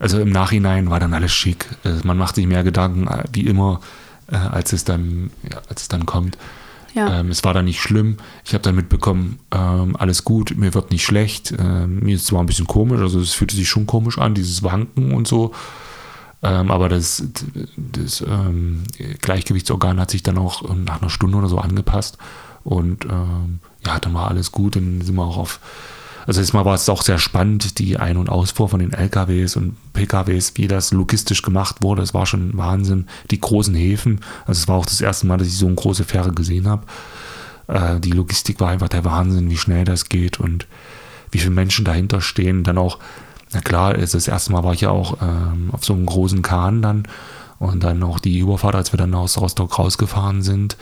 also im Nachhinein war dann alles schick. Äh, man macht sich mehr Gedanken, äh, wie immer, äh, als es dann, ja, als es dann kommt. ja, Ähm, es war dann nicht schlimm. Ich habe dann mitbekommen, ähm, alles gut, mir wird nicht schlecht. Ähm, mir ist zwar ein bisschen komisch, also es fühlte sich schon komisch an, dieses Wanken und so. Ähm, aber das, das ähm, Gleichgewichtsorgan hat sich dann auch nach einer Stunde oder so angepasst. Und ähm, ja, dann war alles gut. Dann sind wir auch auf. Also jetzt mal war es auch sehr spannend, die Ein- und Ausfuhr von den LKWs und PKWs, wie das logistisch gemacht wurde. Das war schon Wahnsinn. Die großen Häfen. Also es war auch das erste Mal, dass ich so eine große Fähre gesehen habe. Äh, die Logistik war einfach der Wahnsinn, wie schnell das geht und wie viele Menschen dahinter stehen. Dann auch na klar, das erste Mal war ich ja auch ähm, auf so einem großen Kahn dann und dann auch die Überfahrt, als wir dann aus Rostock rausgefahren sind.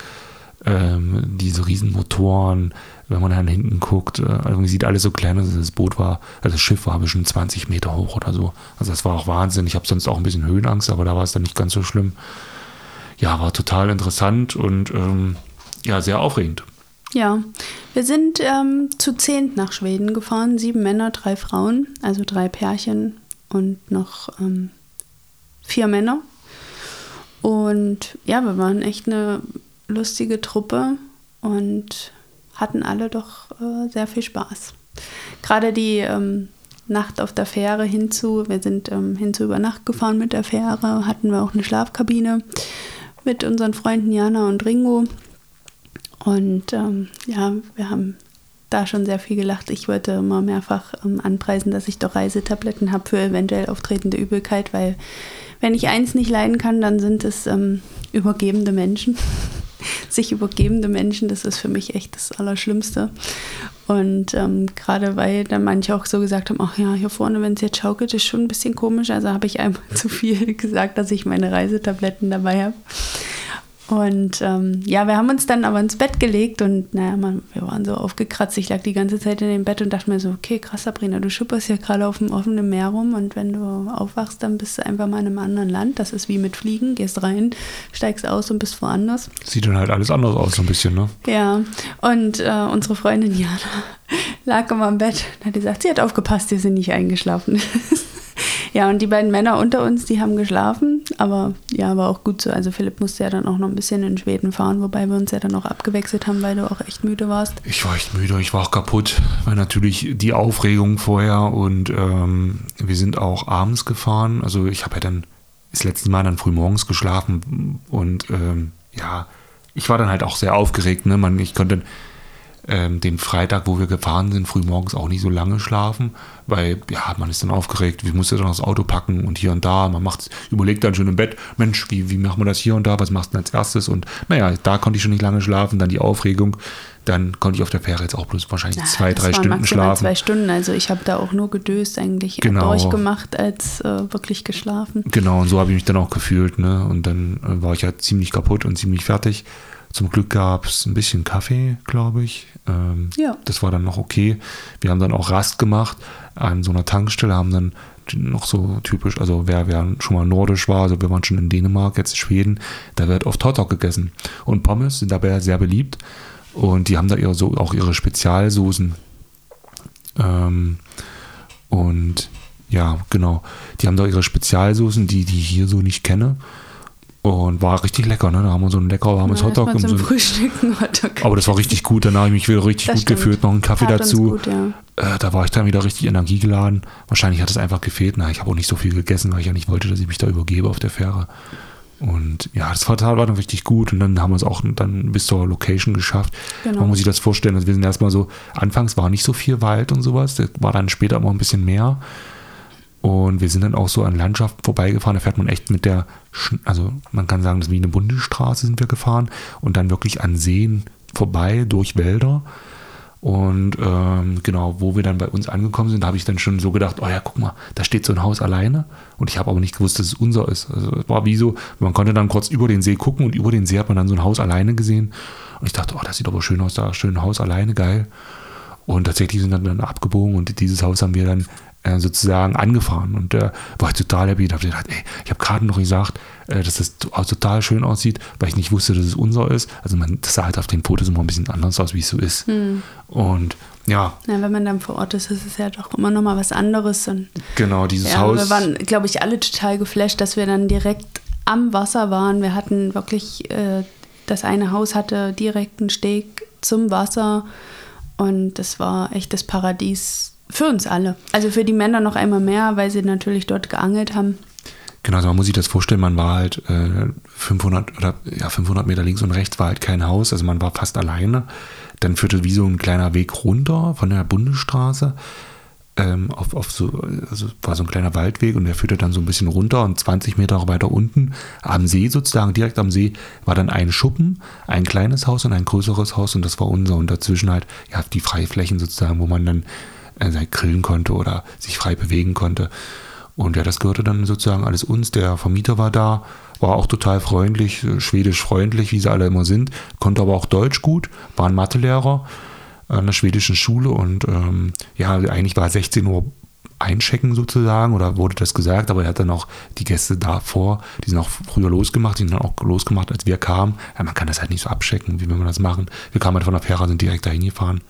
Ähm, diese Riesenmotoren, wenn man dann hinten guckt, äh, irgendwie sieht alles so klein aus. Das Boot war, also das Schiff war bestimmt 20 Meter hoch oder so. Also das war auch Wahnsinn. Ich habe sonst auch ein bisschen Höhenangst, aber da war es dann nicht ganz so schlimm. Ja, war total interessant und ähm, ja, sehr aufregend. Ja, wir sind ähm, zu zehnt nach Schweden gefahren. Sieben Männer, drei Frauen, also drei Pärchen und noch ähm, vier Männer. Und ja, wir waren echt eine lustige Truppe und hatten alle doch äh, sehr viel Spaß. Gerade die ähm, Nacht auf der Fähre hinzu, wir sind ähm, hinzu über Nacht gefahren mit der Fähre, hatten wir auch eine Schlafkabine mit unseren Freunden Jana und Ringo. Und ähm, ja, wir haben da schon sehr viel gelacht. Ich wollte immer mehrfach ähm, anpreisen, dass ich doch Reisetabletten habe für eventuell auftretende Übelkeit, weil wenn ich eins nicht leiden kann, dann sind es ähm, übergebende Menschen. <laughs> Sich übergebende Menschen, das ist für mich echt das Allerschlimmste. Und ähm, gerade weil dann manche auch so gesagt haben, ach ja, hier vorne, wenn es jetzt schaukelt, ist schon ein bisschen komisch. Also habe ich einmal <laughs> zu viel gesagt, dass ich meine Reisetabletten dabei habe. Und ähm, ja, wir haben uns dann aber ins Bett gelegt und naja, man, wir waren so aufgekratzt. Ich lag die ganze Zeit in dem Bett und dachte mir so, okay, krass, Sabrina, du schupperst ja gerade auf dem offenen Meer rum und wenn du aufwachst, dann bist du einfach mal in einem anderen Land. Das ist wie mit Fliegen, gehst rein, steigst aus und bist woanders. Sieht dann halt alles anders aus, so ein bisschen, ne? Ja, und äh, unsere Freundin Jana <laughs> lag immer im Bett und hat gesagt, sie hat aufgepasst, wir sind nicht eingeschlafen. <laughs> <laughs> Ja, und die beiden Männer unter uns, die haben geschlafen, aber ja, war auch gut so. Also Philipp musste ja dann auch noch ein bisschen in Schweden fahren, wobei wir uns ja dann auch abgewechselt haben, weil du auch echt müde warst. Ich war echt müde, ich war auch kaputt, weil natürlich die Aufregung vorher und ähm, wir sind auch abends gefahren. Also ich habe ja dann das letzte Mal dann früh morgens geschlafen und ähm, ja, ich war dann halt auch sehr aufgeregt. Ne? Man, ich konnte ähm, den Freitag, wo wir gefahren sind, früh morgens auch nicht so lange schlafen, weil ja, man ist dann aufgeregt, wie muss dann das Auto packen und hier und da, man macht, überlegt dann schon im Bett, Mensch, wie, wie macht man das hier und da, was machst du denn als erstes und naja, da konnte ich schon nicht lange schlafen, dann die Aufregung, dann konnte ich auf der Fähre jetzt auch bloß wahrscheinlich ja, zwei, drei Stunden schlafen. zwei Stunden, also ich habe da auch nur gedöst eigentlich genau. durchgemacht als äh, wirklich geschlafen. Genau, und so habe ich mich dann auch gefühlt, ne? Und dann äh, war ich ja ziemlich kaputt und ziemlich fertig. Zum Glück gab es ein bisschen Kaffee, glaube ich. Ähm, ja. Das war dann noch okay. Wir haben dann auch Rast gemacht an so einer Tankstelle, haben dann noch so typisch, also wer, wer schon mal nordisch war, also wir waren schon in Dänemark, jetzt Schweden, da wird oft Hotdog gegessen. Und Pommes sind dabei sehr beliebt. Und die haben da ihre, so, auch ihre Spezialsoßen. Ähm, und ja, genau. Die haben da ihre Spezialsoßen, die, die ich hier so nicht kenne. Und war richtig lecker, ne? Da haben wir so einen lecker warmes Hotdog. Und so Frühstücken Hotdog. Aber das war richtig gut. Danach habe ich mich wieder richtig das gut stimmt. gefühlt. Noch einen Kaffee Tat dazu. Gut, ja. äh, da war ich dann wieder richtig energiegeladen. Wahrscheinlich hat es einfach gefehlt. Na, ich habe auch nicht so viel gegessen, weil ich ja nicht wollte, dass ich mich da übergebe auf der Fähre. Und ja, das Quartal war dann richtig gut. Und dann haben wir es auch dann bis zur Location geschafft. Genau. Man muss sich das vorstellen. Also wir sind erstmal so, anfangs war nicht so viel Wald und sowas. Das war dann später immer ein bisschen mehr. Und wir sind dann auch so an Landschaften vorbeigefahren. Da fährt man echt mit der, also man kann sagen, das ist wie eine Bundesstraße sind wir gefahren und dann wirklich an Seen vorbei durch Wälder. Und ähm, genau, wo wir dann bei uns angekommen sind, habe ich dann schon so gedacht, oh ja, guck mal, da steht so ein Haus alleine. Und ich habe aber nicht gewusst, dass es unser ist. Also es war wie so, man konnte dann kurz über den See gucken und über den See hat man dann so ein Haus alleine gesehen. Und ich dachte, oh, das sieht aber schön aus, da schön Haus alleine, geil. Und tatsächlich sind dann, dann abgebogen und dieses Haus haben wir dann äh, sozusagen angefahren und äh, war ich total happy. Da habe ich gedacht, ey, ich habe gerade noch gesagt, äh, dass das total schön aussieht, weil ich nicht wusste, dass es unser ist. Also man, das sah halt auf den Fotos immer ein bisschen anders aus, wie es so ist. Hm. Und ja. ja. Wenn man dann vor Ort ist, ist es ja doch immer noch mal was anderes. Und, genau, dieses ja, Haus. Wir waren, glaube ich, alle total geflasht, dass wir dann direkt am Wasser waren. Wir hatten wirklich, äh, das eine Haus hatte direkt einen Steg zum Wasser und das war echt das Paradies für uns alle. Also für die Männer noch einmal mehr, weil sie natürlich dort geangelt haben. Genau, also man muss sich das vorstellen, man war halt äh, 500 oder ja 500 Meter links und rechts war halt kein Haus, also man war fast alleine. Dann führte wie so ein kleiner Weg runter von der Bundesstraße ähm, auf, auf so, also war so ein kleiner Waldweg und der führte dann so ein bisschen runter und 20 Meter weiter unten am See sozusagen, direkt am See, war dann ein Schuppen, ein kleines Haus und ein größeres Haus und das war unser und dazwischen halt ja die Freiflächen sozusagen, wo man dann äh, grillen konnte oder sich frei bewegen konnte. Und ja, das gehörte dann sozusagen alles uns. Der Vermieter war da, war auch total freundlich, schwedisch freundlich, wie sie alle immer sind, konnte aber auch Deutsch gut, war ein Mathelehrer an der schwedischen Schule und ähm, ja, eigentlich war 16 Uhr einchecken sozusagen oder wurde das gesagt, aber er hat dann auch die Gäste davor, die sind auch früher losgemacht, die sind dann auch losgemacht, als wir kamen. Ja, man kann das halt nicht so abchecken, wie wenn wir das machen. Wir kamen halt von der Fähre, sind direkt dahin gefahren.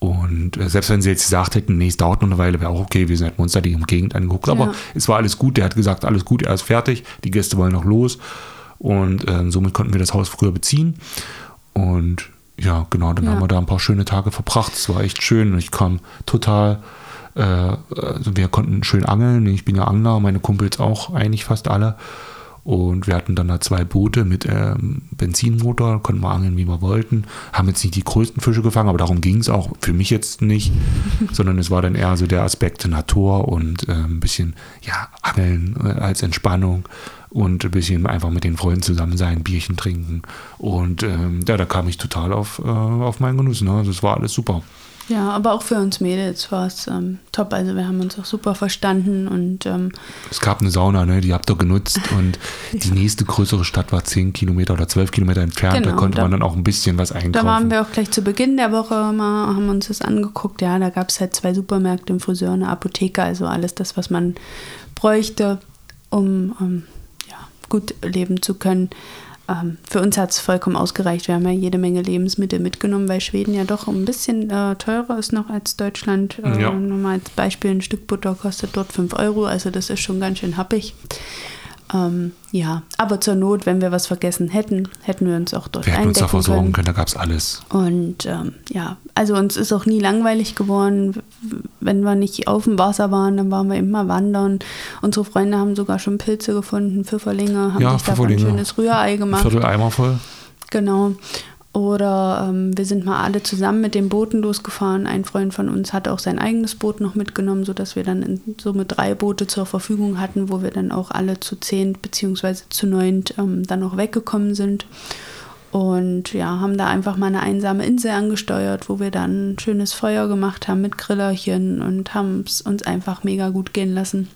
Und äh, selbst wenn sie jetzt gesagt hätten, nee, es dauert noch eine Weile, wäre auch okay, wir sind halt Monster, die Gegend angeguckt. Aber ja. es war alles gut, der hat gesagt, alles gut, er ist fertig, die Gäste wollen noch los. Und äh, somit konnten wir das Haus früher beziehen. Und ja, genau, dann ja. haben wir da ein paar schöne Tage verbracht. Es war echt schön. Ich kam total, äh, also wir konnten schön angeln. Ich bin ja Angler, meine Kumpels auch, eigentlich fast alle. Und wir hatten dann da zwei Boote mit ähm, Benzinmotor, konnten wir angeln, wie wir wollten. Haben jetzt nicht die größten Fische gefangen, aber darum ging es auch für mich jetzt nicht, <laughs> sondern es war dann eher so der Aspekt Natur und äh, ein bisschen, ja, Angeln äh, als Entspannung und ein bisschen einfach mit den Freunden zusammen sein, Bierchen trinken. Und ähm, ja, da kam ich total auf, äh, auf meinen Genuss. Ne? Also es war alles super. Ja, aber auch für uns Mädels war es ähm, top. Also wir haben uns auch super verstanden und ähm, es gab eine Sauna, ne? Die habt ihr genutzt und <laughs> die nächste größere Stadt war 10 Kilometer oder 12 Kilometer entfernt. Genau, da konnte da, man dann auch ein bisschen was einkaufen. Da waren wir auch gleich zu Beginn der Woche mal, haben uns das angeguckt. Ja, da gab es halt zwei Supermärkte, ein Friseur, eine Apotheke, also alles das, was man bräuchte, um ähm, ja, gut leben zu können ähm, für uns hat es vollkommen ausgereicht. Wir haben ja jede Menge Lebensmittel mitgenommen, weil Schweden ja doch ein bisschen äh, teurer ist noch als Deutschland. Äh, ja. Nur mal als Beispiel, ein Stück Butter kostet dort 5 Euro, also das ist schon ganz schön happig. Ähm, ja, aber zur Not, wenn wir was vergessen hätten, hätten wir uns auch dort Wir hätten uns da versorgen können, können da gab es alles. Und ähm, ja, also uns ist auch nie langweilig geworden. Wenn wir nicht auf dem Wasser waren, dann waren wir immer wandern. Unsere Freunde haben sogar schon Pilze gefunden, Pfifferlinge, haben ja, sich da ein schönes Rührei gemacht. Viertel Eimer voll. Genau. Oder ähm, wir sind mal alle zusammen mit den Booten losgefahren. Ein Freund von uns hat auch sein eigenes Boot noch mitgenommen, sodass wir dann in, mit drei Boote zur Verfügung hatten, wo wir dann auch alle zu zehn beziehungsweise zu neunt ähm, dann noch weggekommen sind. Und ja, haben da einfach mal eine einsame Insel angesteuert, wo wir dann ein schönes Feuer gemacht haben mit Grillerchen und haben es uns einfach mega gut gehen lassen.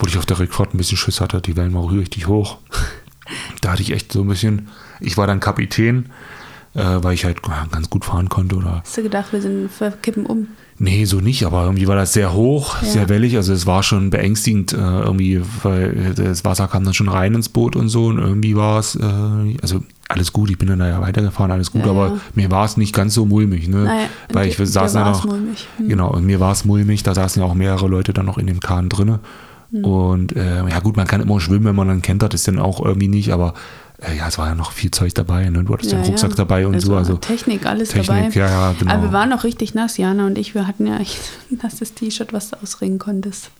Wo ich auf der Rückfahrt ein bisschen Schiss hatte, die Wellen waren richtig hoch. <laughs> da hatte ich echt so ein bisschen, ich war dann Kapitän äh, weil ich halt ja, ganz gut fahren konnte. Oder Hast du gedacht, wir sind kippen um? Nee, so nicht, aber irgendwie war das sehr hoch, ja. sehr wellig. Also es war schon beängstigend äh, irgendwie, weil das Wasser kam dann schon rein ins Boot und so und irgendwie war es, äh, also alles gut, ich bin dann da ja weitergefahren, alles gut, ja, aber ja. mir war es nicht ganz so mulmig, ne? Naja, weil ich saß dann noch, mulmig. Hm. genau, und mir war es mulmig, da saßen ja auch mehrere Leute dann noch in dem Kahn drinne. Hm. Und äh, ja gut, man kann immer schwimmen, wenn man dann kennt, das ist dann auch irgendwie nicht, aber äh, ja, es war ja noch viel Zeug dabei. Ne? Du hattest ja, den Rucksack ja. dabei und also so. Also Technik, alles Technik, dabei. Ja, genau. Aber wir waren noch richtig nass, Jana und ich. Wir hatten ja echt ein nasses T-Shirt, was du ausringen konntest.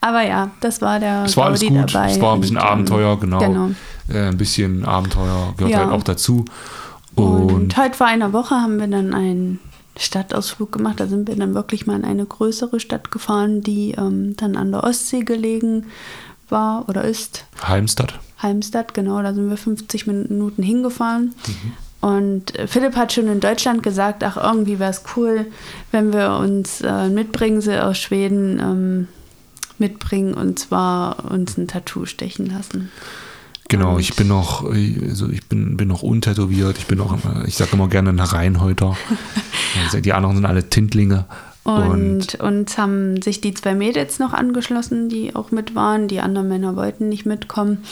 Aber ja, das war der Es war alles gut. Dabei. Es war ein bisschen und, Abenteuer, genau. genau. Äh, ein bisschen Abenteuer gehört ja. halt auch dazu. Und, und heute vor einer Woche haben wir dann einen Stadtausflug gemacht. Da sind wir dann wirklich mal in eine größere Stadt gefahren, die ähm, dann an der Ostsee gelegen war oder ist. Halmstadt. Halmstadt, genau, da sind wir 50 Minuten hingefahren. Mhm. Und Philipp hat schon in Deutschland gesagt, ach, irgendwie wäre es cool, wenn wir uns äh, Mitbringsel aus Schweden ähm, mitbringen und zwar uns ein Tattoo stechen lassen. Genau, und ich bin noch, also ich bin, bin noch untätowiert, ich bin noch, ich sage immer gerne ein Reinhäuter. <laughs> die anderen sind alle Tintlinge. Und, und uns haben sich die zwei Mädels noch angeschlossen, die auch mit waren. Die anderen Männer wollten nicht mitkommen.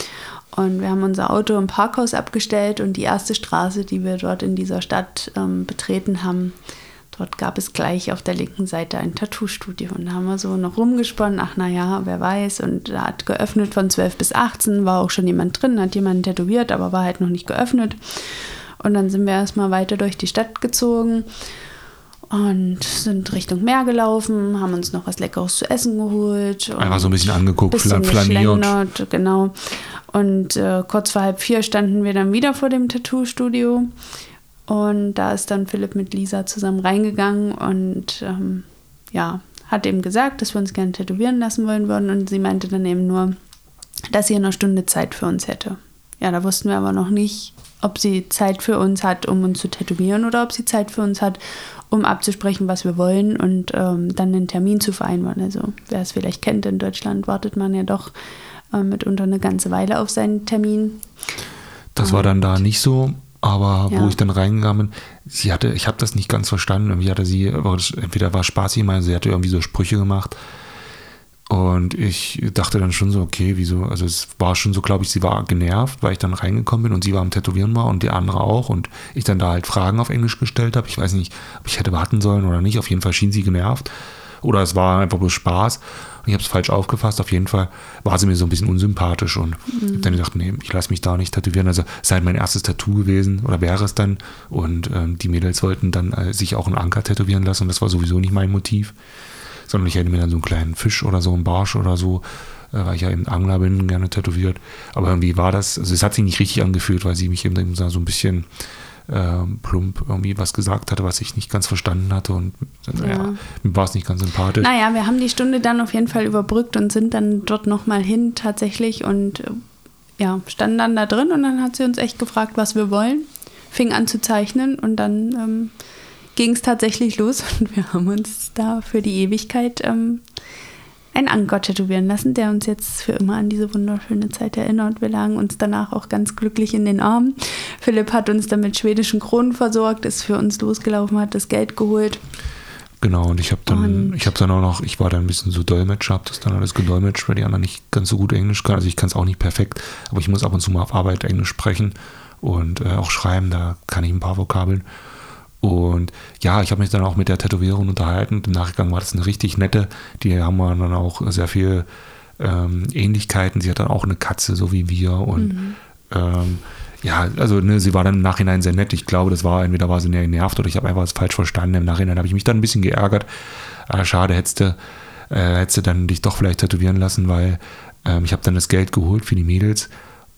Und wir haben unser Auto im Parkhaus abgestellt und die erste Straße, die wir dort in dieser Stadt ähm, betreten haben, dort gab es gleich auf der linken Seite ein Tattoo-Studio. Und da haben wir so noch rumgesponnen, ach naja, wer weiß. Und er hat geöffnet von 12 bis 18, war auch schon jemand drin, hat jemanden tätowiert, aber war halt noch nicht geöffnet. Und dann sind wir erstmal weiter durch die Stadt gezogen und sind Richtung Meer gelaufen, haben uns noch was Leckeres zu essen geholt. Einfach so ein bisschen angeguckt, bisschen flaniert. Genau. Und äh, kurz vor halb vier standen wir dann wieder vor dem Tattoo-Studio. Und da ist dann Philipp mit Lisa zusammen reingegangen und ähm, ja, hat eben gesagt, dass wir uns gerne tätowieren lassen wollen würden. Und sie meinte dann eben nur, dass sie eine Stunde Zeit für uns hätte. Ja, da wussten wir aber noch nicht, ob sie Zeit für uns hat, um uns zu tätowieren oder ob sie Zeit für uns hat, um abzusprechen, was wir wollen und ähm, dann einen Termin zu vereinbaren. Also wer es vielleicht kennt, in Deutschland wartet man ja doch äh, mitunter eine ganze Weile auf seinen Termin. Das und war dann da nicht so, aber ja. wo ich dann reingegangen bin, sie hatte, ich habe das nicht ganz verstanden, irgendwie hatte sie, entweder war spaßig, meine, sie hatte irgendwie so Sprüche gemacht und ich dachte dann schon so, okay, wieso? Also es war schon so, glaube ich, sie war genervt, weil ich dann reingekommen bin und sie war am Tätowieren war und die andere auch und ich dann da halt Fragen auf Englisch gestellt habe. Ich weiß nicht, ob ich hätte warten sollen oder nicht. Auf jeden Fall schien sie genervt. Oder es war einfach bloß Spaß. Und ich habe es falsch aufgefasst. Auf jeden Fall war sie mir so ein bisschen unsympathisch und mhm. habe dann gedacht, nee, ich lasse mich da nicht tätowieren. Also es ist halt mein erstes Tattoo gewesen oder wäre es dann. Und ähm, die Mädels wollten dann äh, sich auch einen Anker tätowieren lassen und das war sowieso nicht mein Motiv sondern ich hätte mir dann so einen kleinen Fisch oder so einen Barsch oder so, äh, weil ich ja eben Angler bin, gerne tätowiert. Aber irgendwie war das, also es hat sich nicht richtig angefühlt, weil sie mich eben so ein bisschen äh, plump irgendwie was gesagt hatte, was ich nicht ganz verstanden hatte und naja, ja. mir war es nicht ganz sympathisch. Naja, wir haben die Stunde dann auf jeden Fall überbrückt und sind dann dort nochmal hin tatsächlich und äh, ja, standen dann da drin und dann hat sie uns echt gefragt, was wir wollen, fing an zu zeichnen und dann ähm, ging es tatsächlich los <laughs> und wir haben uns da für die Ewigkeit ähm, einen Anker tätowieren lassen, der uns jetzt für immer an diese wunderschöne Zeit erinnert. Wir lagen uns danach auch ganz glücklich in den Armen. Philipp hat uns dann mit schwedischen Kronen versorgt, ist für uns losgelaufen, hat das Geld geholt. Genau, und ich habe dann, ich habe dann auch noch, ich war da ein bisschen so Dolmetscher, habe das dann alles gedolmetscht, weil die anderen nicht ganz so gut Englisch können. Also ich kann es auch nicht perfekt, aber ich muss ab und zu mal auf Arbeit Englisch sprechen und äh, auch schreiben, da kann ich ein paar Vokabeln. Und ja, ich habe mich dann auch mit der Tätowierung unterhalten. Im Nachgang war das eine richtig nette. Die haben dann auch sehr viel ähm, Ähnlichkeiten. Sie hat dann auch eine Katze, so wie wir. Und mhm. ähm, ja, also ne, sie war dann im Nachhinein sehr nett. Ich glaube, das war entweder war sie genervt oder ich habe einfach was falsch verstanden. Im Nachhinein habe ich mich dann ein bisschen geärgert. Ah, schade, hättest du, äh, hättest du dann dich doch vielleicht tätowieren lassen, weil ähm, ich habe dann das Geld geholt für die Mädels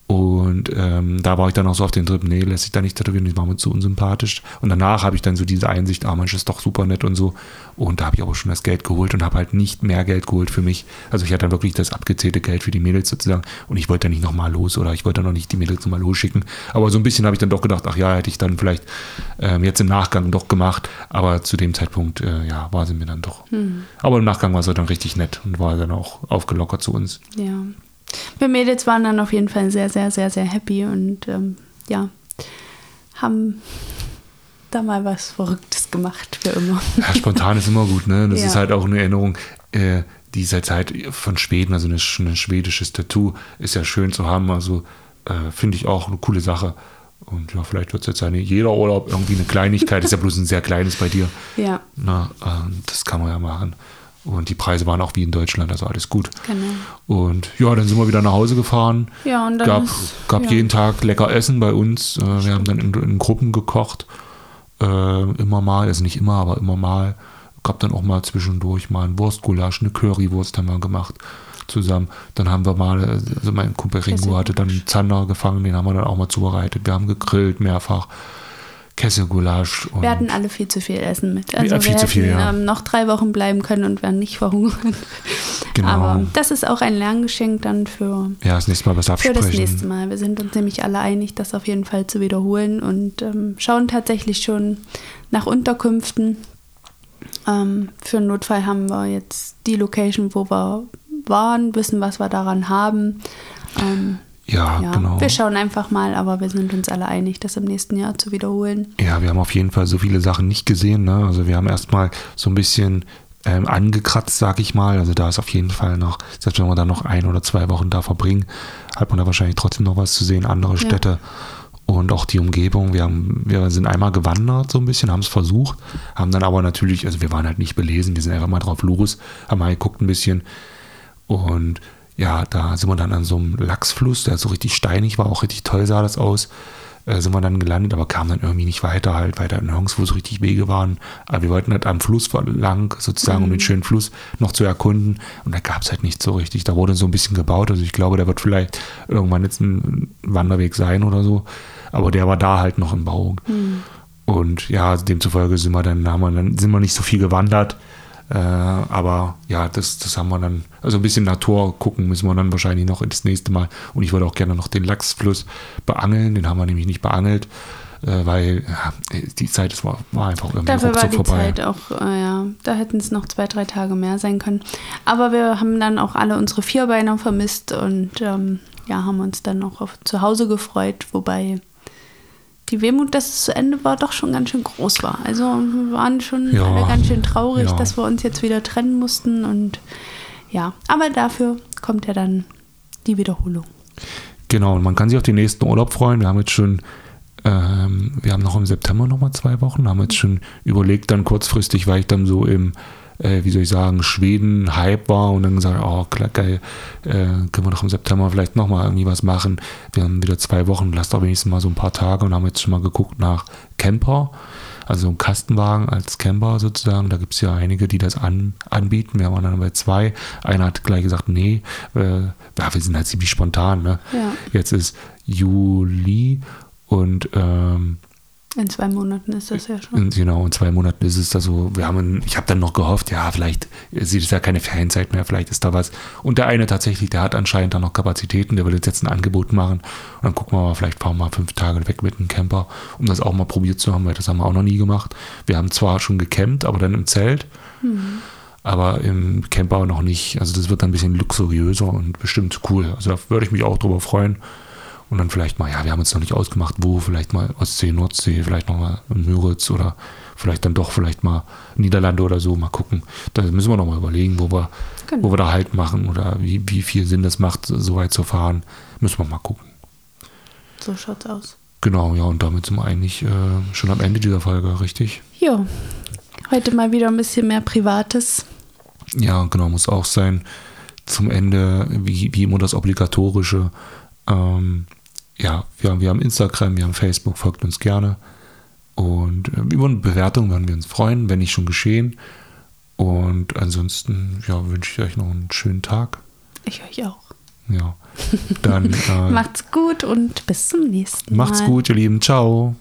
und ähm, da war ich dann auch so auf den Trip, nee, lässt sich da nicht tätowieren, die war mir zu unsympathisch. Und danach habe ich dann so diese Einsicht, ah, manches ist doch super nett und so. Und da habe ich aber schon das Geld geholt und habe halt nicht mehr Geld geholt für mich. Also ich hatte dann wirklich das abgezählte Geld für die Mädels sozusagen. Und ich wollte dann nicht nochmal los oder ich wollte dann noch nicht die Mädels nochmal losschicken. Aber so ein bisschen habe ich dann doch gedacht, ach ja, hätte ich dann vielleicht ähm, jetzt im Nachgang doch gemacht. Aber zu dem Zeitpunkt, äh, ja, war sie mir dann doch. Hm. Aber im Nachgang war sie dann richtig nett und war dann auch aufgelockert zu uns. Ja. Wir Mädels waren dann auf jeden Fall sehr, sehr, sehr, sehr happy und ähm, ja, haben da mal was Verrücktes gemacht für immer. Ja, spontan ist immer gut, ne? Das ja. ist halt auch eine Erinnerung. Äh, dieser Zeit von Schweden, also ein schwedisches Tattoo, ist ja schön zu haben. Also äh, finde ich auch eine coole Sache. Und ja, vielleicht wird es jetzt eine, jeder Urlaub irgendwie eine Kleinigkeit, ist ja bloß ein sehr kleines bei dir. Ja. Na, äh, das kann man ja machen. Und die Preise waren auch wie in Deutschland, also alles gut. Genau. Und ja, dann sind wir wieder nach Hause gefahren. Ja, und dann gab, ist, gab ja. jeden Tag lecker Essen bei uns. Äh, wir haben dann in, in Gruppen gekocht. Äh, immer mal, also nicht immer, aber immer mal. Gab dann auch mal zwischendurch mal ein Wurstgulasch, eine Currywurst haben wir gemacht zusammen. Dann haben wir mal, also mein Kumpel Ringo hatte dann einen Zander gefangen, den haben wir dann auch mal zubereitet. Wir haben gegrillt mehrfach. Kesselgulasch. wir hatten alle viel zu viel Essen mit. Also ja, viel wir zu viel, ja. ähm, noch drei Wochen bleiben können und werden nicht verhungern. Genau. Aber das ist auch ein Lerngeschenk dann für, ja, das nächste Mal was absprechen. für das nächste Mal. Wir sind uns nämlich alle einig, das auf jeden Fall zu wiederholen und ähm, schauen tatsächlich schon nach Unterkünften. Ähm, für einen Notfall haben wir jetzt die Location, wo wir waren, wissen, was wir daran haben. Ähm, ja, ja, genau. Wir schauen einfach mal, aber wir sind uns alle einig, das im nächsten Jahr zu wiederholen. Ja, wir haben auf jeden Fall so viele Sachen nicht gesehen. Ne? Also wir haben erstmal so ein bisschen ähm, angekratzt, sag ich mal. Also da ist auf jeden Fall noch, selbst wenn wir dann noch ein oder zwei Wochen da verbringen, hat man da wahrscheinlich trotzdem noch was zu sehen, andere Städte. Ja. Und auch die Umgebung, wir, haben, wir sind einmal gewandert so ein bisschen, haben es versucht, haben dann aber natürlich, also wir waren halt nicht belesen, wir sind einfach mal drauf los, haben mal geguckt ein bisschen und ja, da sind wir dann an so einem Lachsfluss, der so richtig steinig war, auch richtig toll sah das aus. äh, sind wir dann gelandet, aber kamen dann irgendwie nicht weiter, halt weiter nirgendwo so richtig Wege waren. Aber wir wollten halt am Fluss lang, sozusagen, mhm. um den schönen Fluss noch zu erkunden. Und da gab es halt nicht so richtig. Da wurde so ein bisschen gebaut. Also ich glaube, der wird vielleicht irgendwann jetzt ein Wanderweg sein oder so. Aber der war da halt noch im Bau. Mhm. Und ja, demzufolge sind wir dann, haben wir dann, sind wir nicht so viel gewandert. Äh, aber ja, das, das haben wir dann, also ein bisschen Natur gucken müssen wir dann wahrscheinlich noch das nächste Mal. Und ich würde auch gerne noch den Lachsfluss beangeln, den haben wir nämlich nicht beangelt, äh, weil ja, die Zeit das war, war einfach irgendwie Dafür war die vorbei. Zeit auch, äh, ja, da hätten es noch zwei, drei Tage mehr sein können. Aber wir haben dann auch alle unsere Vierbeiner vermisst und ähm, ja, haben uns dann auch auf zu Hause gefreut, wobei die Wehmut, dass es zu Ende war, doch schon ganz schön groß war. Also wir waren schon ja, alle ganz schön traurig, ja. dass wir uns jetzt wieder trennen mussten. Und ja, aber dafür kommt ja dann die Wiederholung. Genau, und man kann sich auf den nächsten Urlaub freuen. Wir haben jetzt schon, ähm, wir haben noch im September nochmal zwei Wochen, haben jetzt schon überlegt, dann kurzfristig, weil ich dann so im äh, wie soll ich sagen, Schweden-Hype war und dann gesagt, oh, klar, geil, äh, können wir doch im September vielleicht nochmal irgendwie was machen. Wir haben wieder zwei Wochen, lasst doch wenigstens mal so ein paar Tage und haben jetzt schon mal geguckt nach Camper, also ein Kastenwagen als Camper sozusagen. Da gibt es ja einige, die das an, anbieten. Wir waren dann bei zwei. Einer hat gleich gesagt, nee, äh, ja, wir sind halt ziemlich spontan. Ne? Ja. Jetzt ist Juli und ähm, in zwei Monaten ist das ja schon. Genau, in zwei Monaten ist es also, wir haben, ich habe dann noch gehofft, ja, vielleicht sieht es ja keine Ferienzeit mehr, vielleicht ist da was. Und der eine tatsächlich, der hat anscheinend da noch Kapazitäten, der will jetzt ein Angebot machen. Und dann gucken wir mal, vielleicht fahren wir mal fünf Tage weg mit einem Camper, um das auch mal probiert zu haben, weil das haben wir auch noch nie gemacht. Wir haben zwar schon gecampt, aber dann im Zelt. Mhm. Aber im Camper noch nicht. Also das wird dann ein bisschen luxuriöser und bestimmt cool. Also da würde ich mich auch drüber freuen. Und dann vielleicht mal, ja, wir haben uns noch nicht ausgemacht, wo, vielleicht mal Ostsee, Nordsee, vielleicht nochmal Müritz oder vielleicht dann doch vielleicht mal Niederlande oder so, mal gucken. Da müssen wir nochmal überlegen, wo wir, genau. wo wir da Halt machen oder wie, wie viel Sinn das macht, so weit zu fahren. Müssen wir mal gucken. So schaut's aus. Genau, ja, und damit sind wir eigentlich äh, schon am Ende dieser Folge, richtig? Ja. Heute mal wieder ein bisschen mehr Privates. Ja, genau, muss auch sein. Zum Ende, wie, wie immer das Obligatorische. Ähm, ja, wir, wir haben Instagram, wir haben Facebook, folgt uns gerne. Und äh, über eine Bewertung würden wir uns freuen, wenn nicht schon geschehen. Und ansonsten ja, wünsche ich euch noch einen schönen Tag. Ich euch auch. Ja. Dann <laughs> äh, macht's gut und bis zum nächsten Mal. Macht's gut, ihr Lieben. Ciao.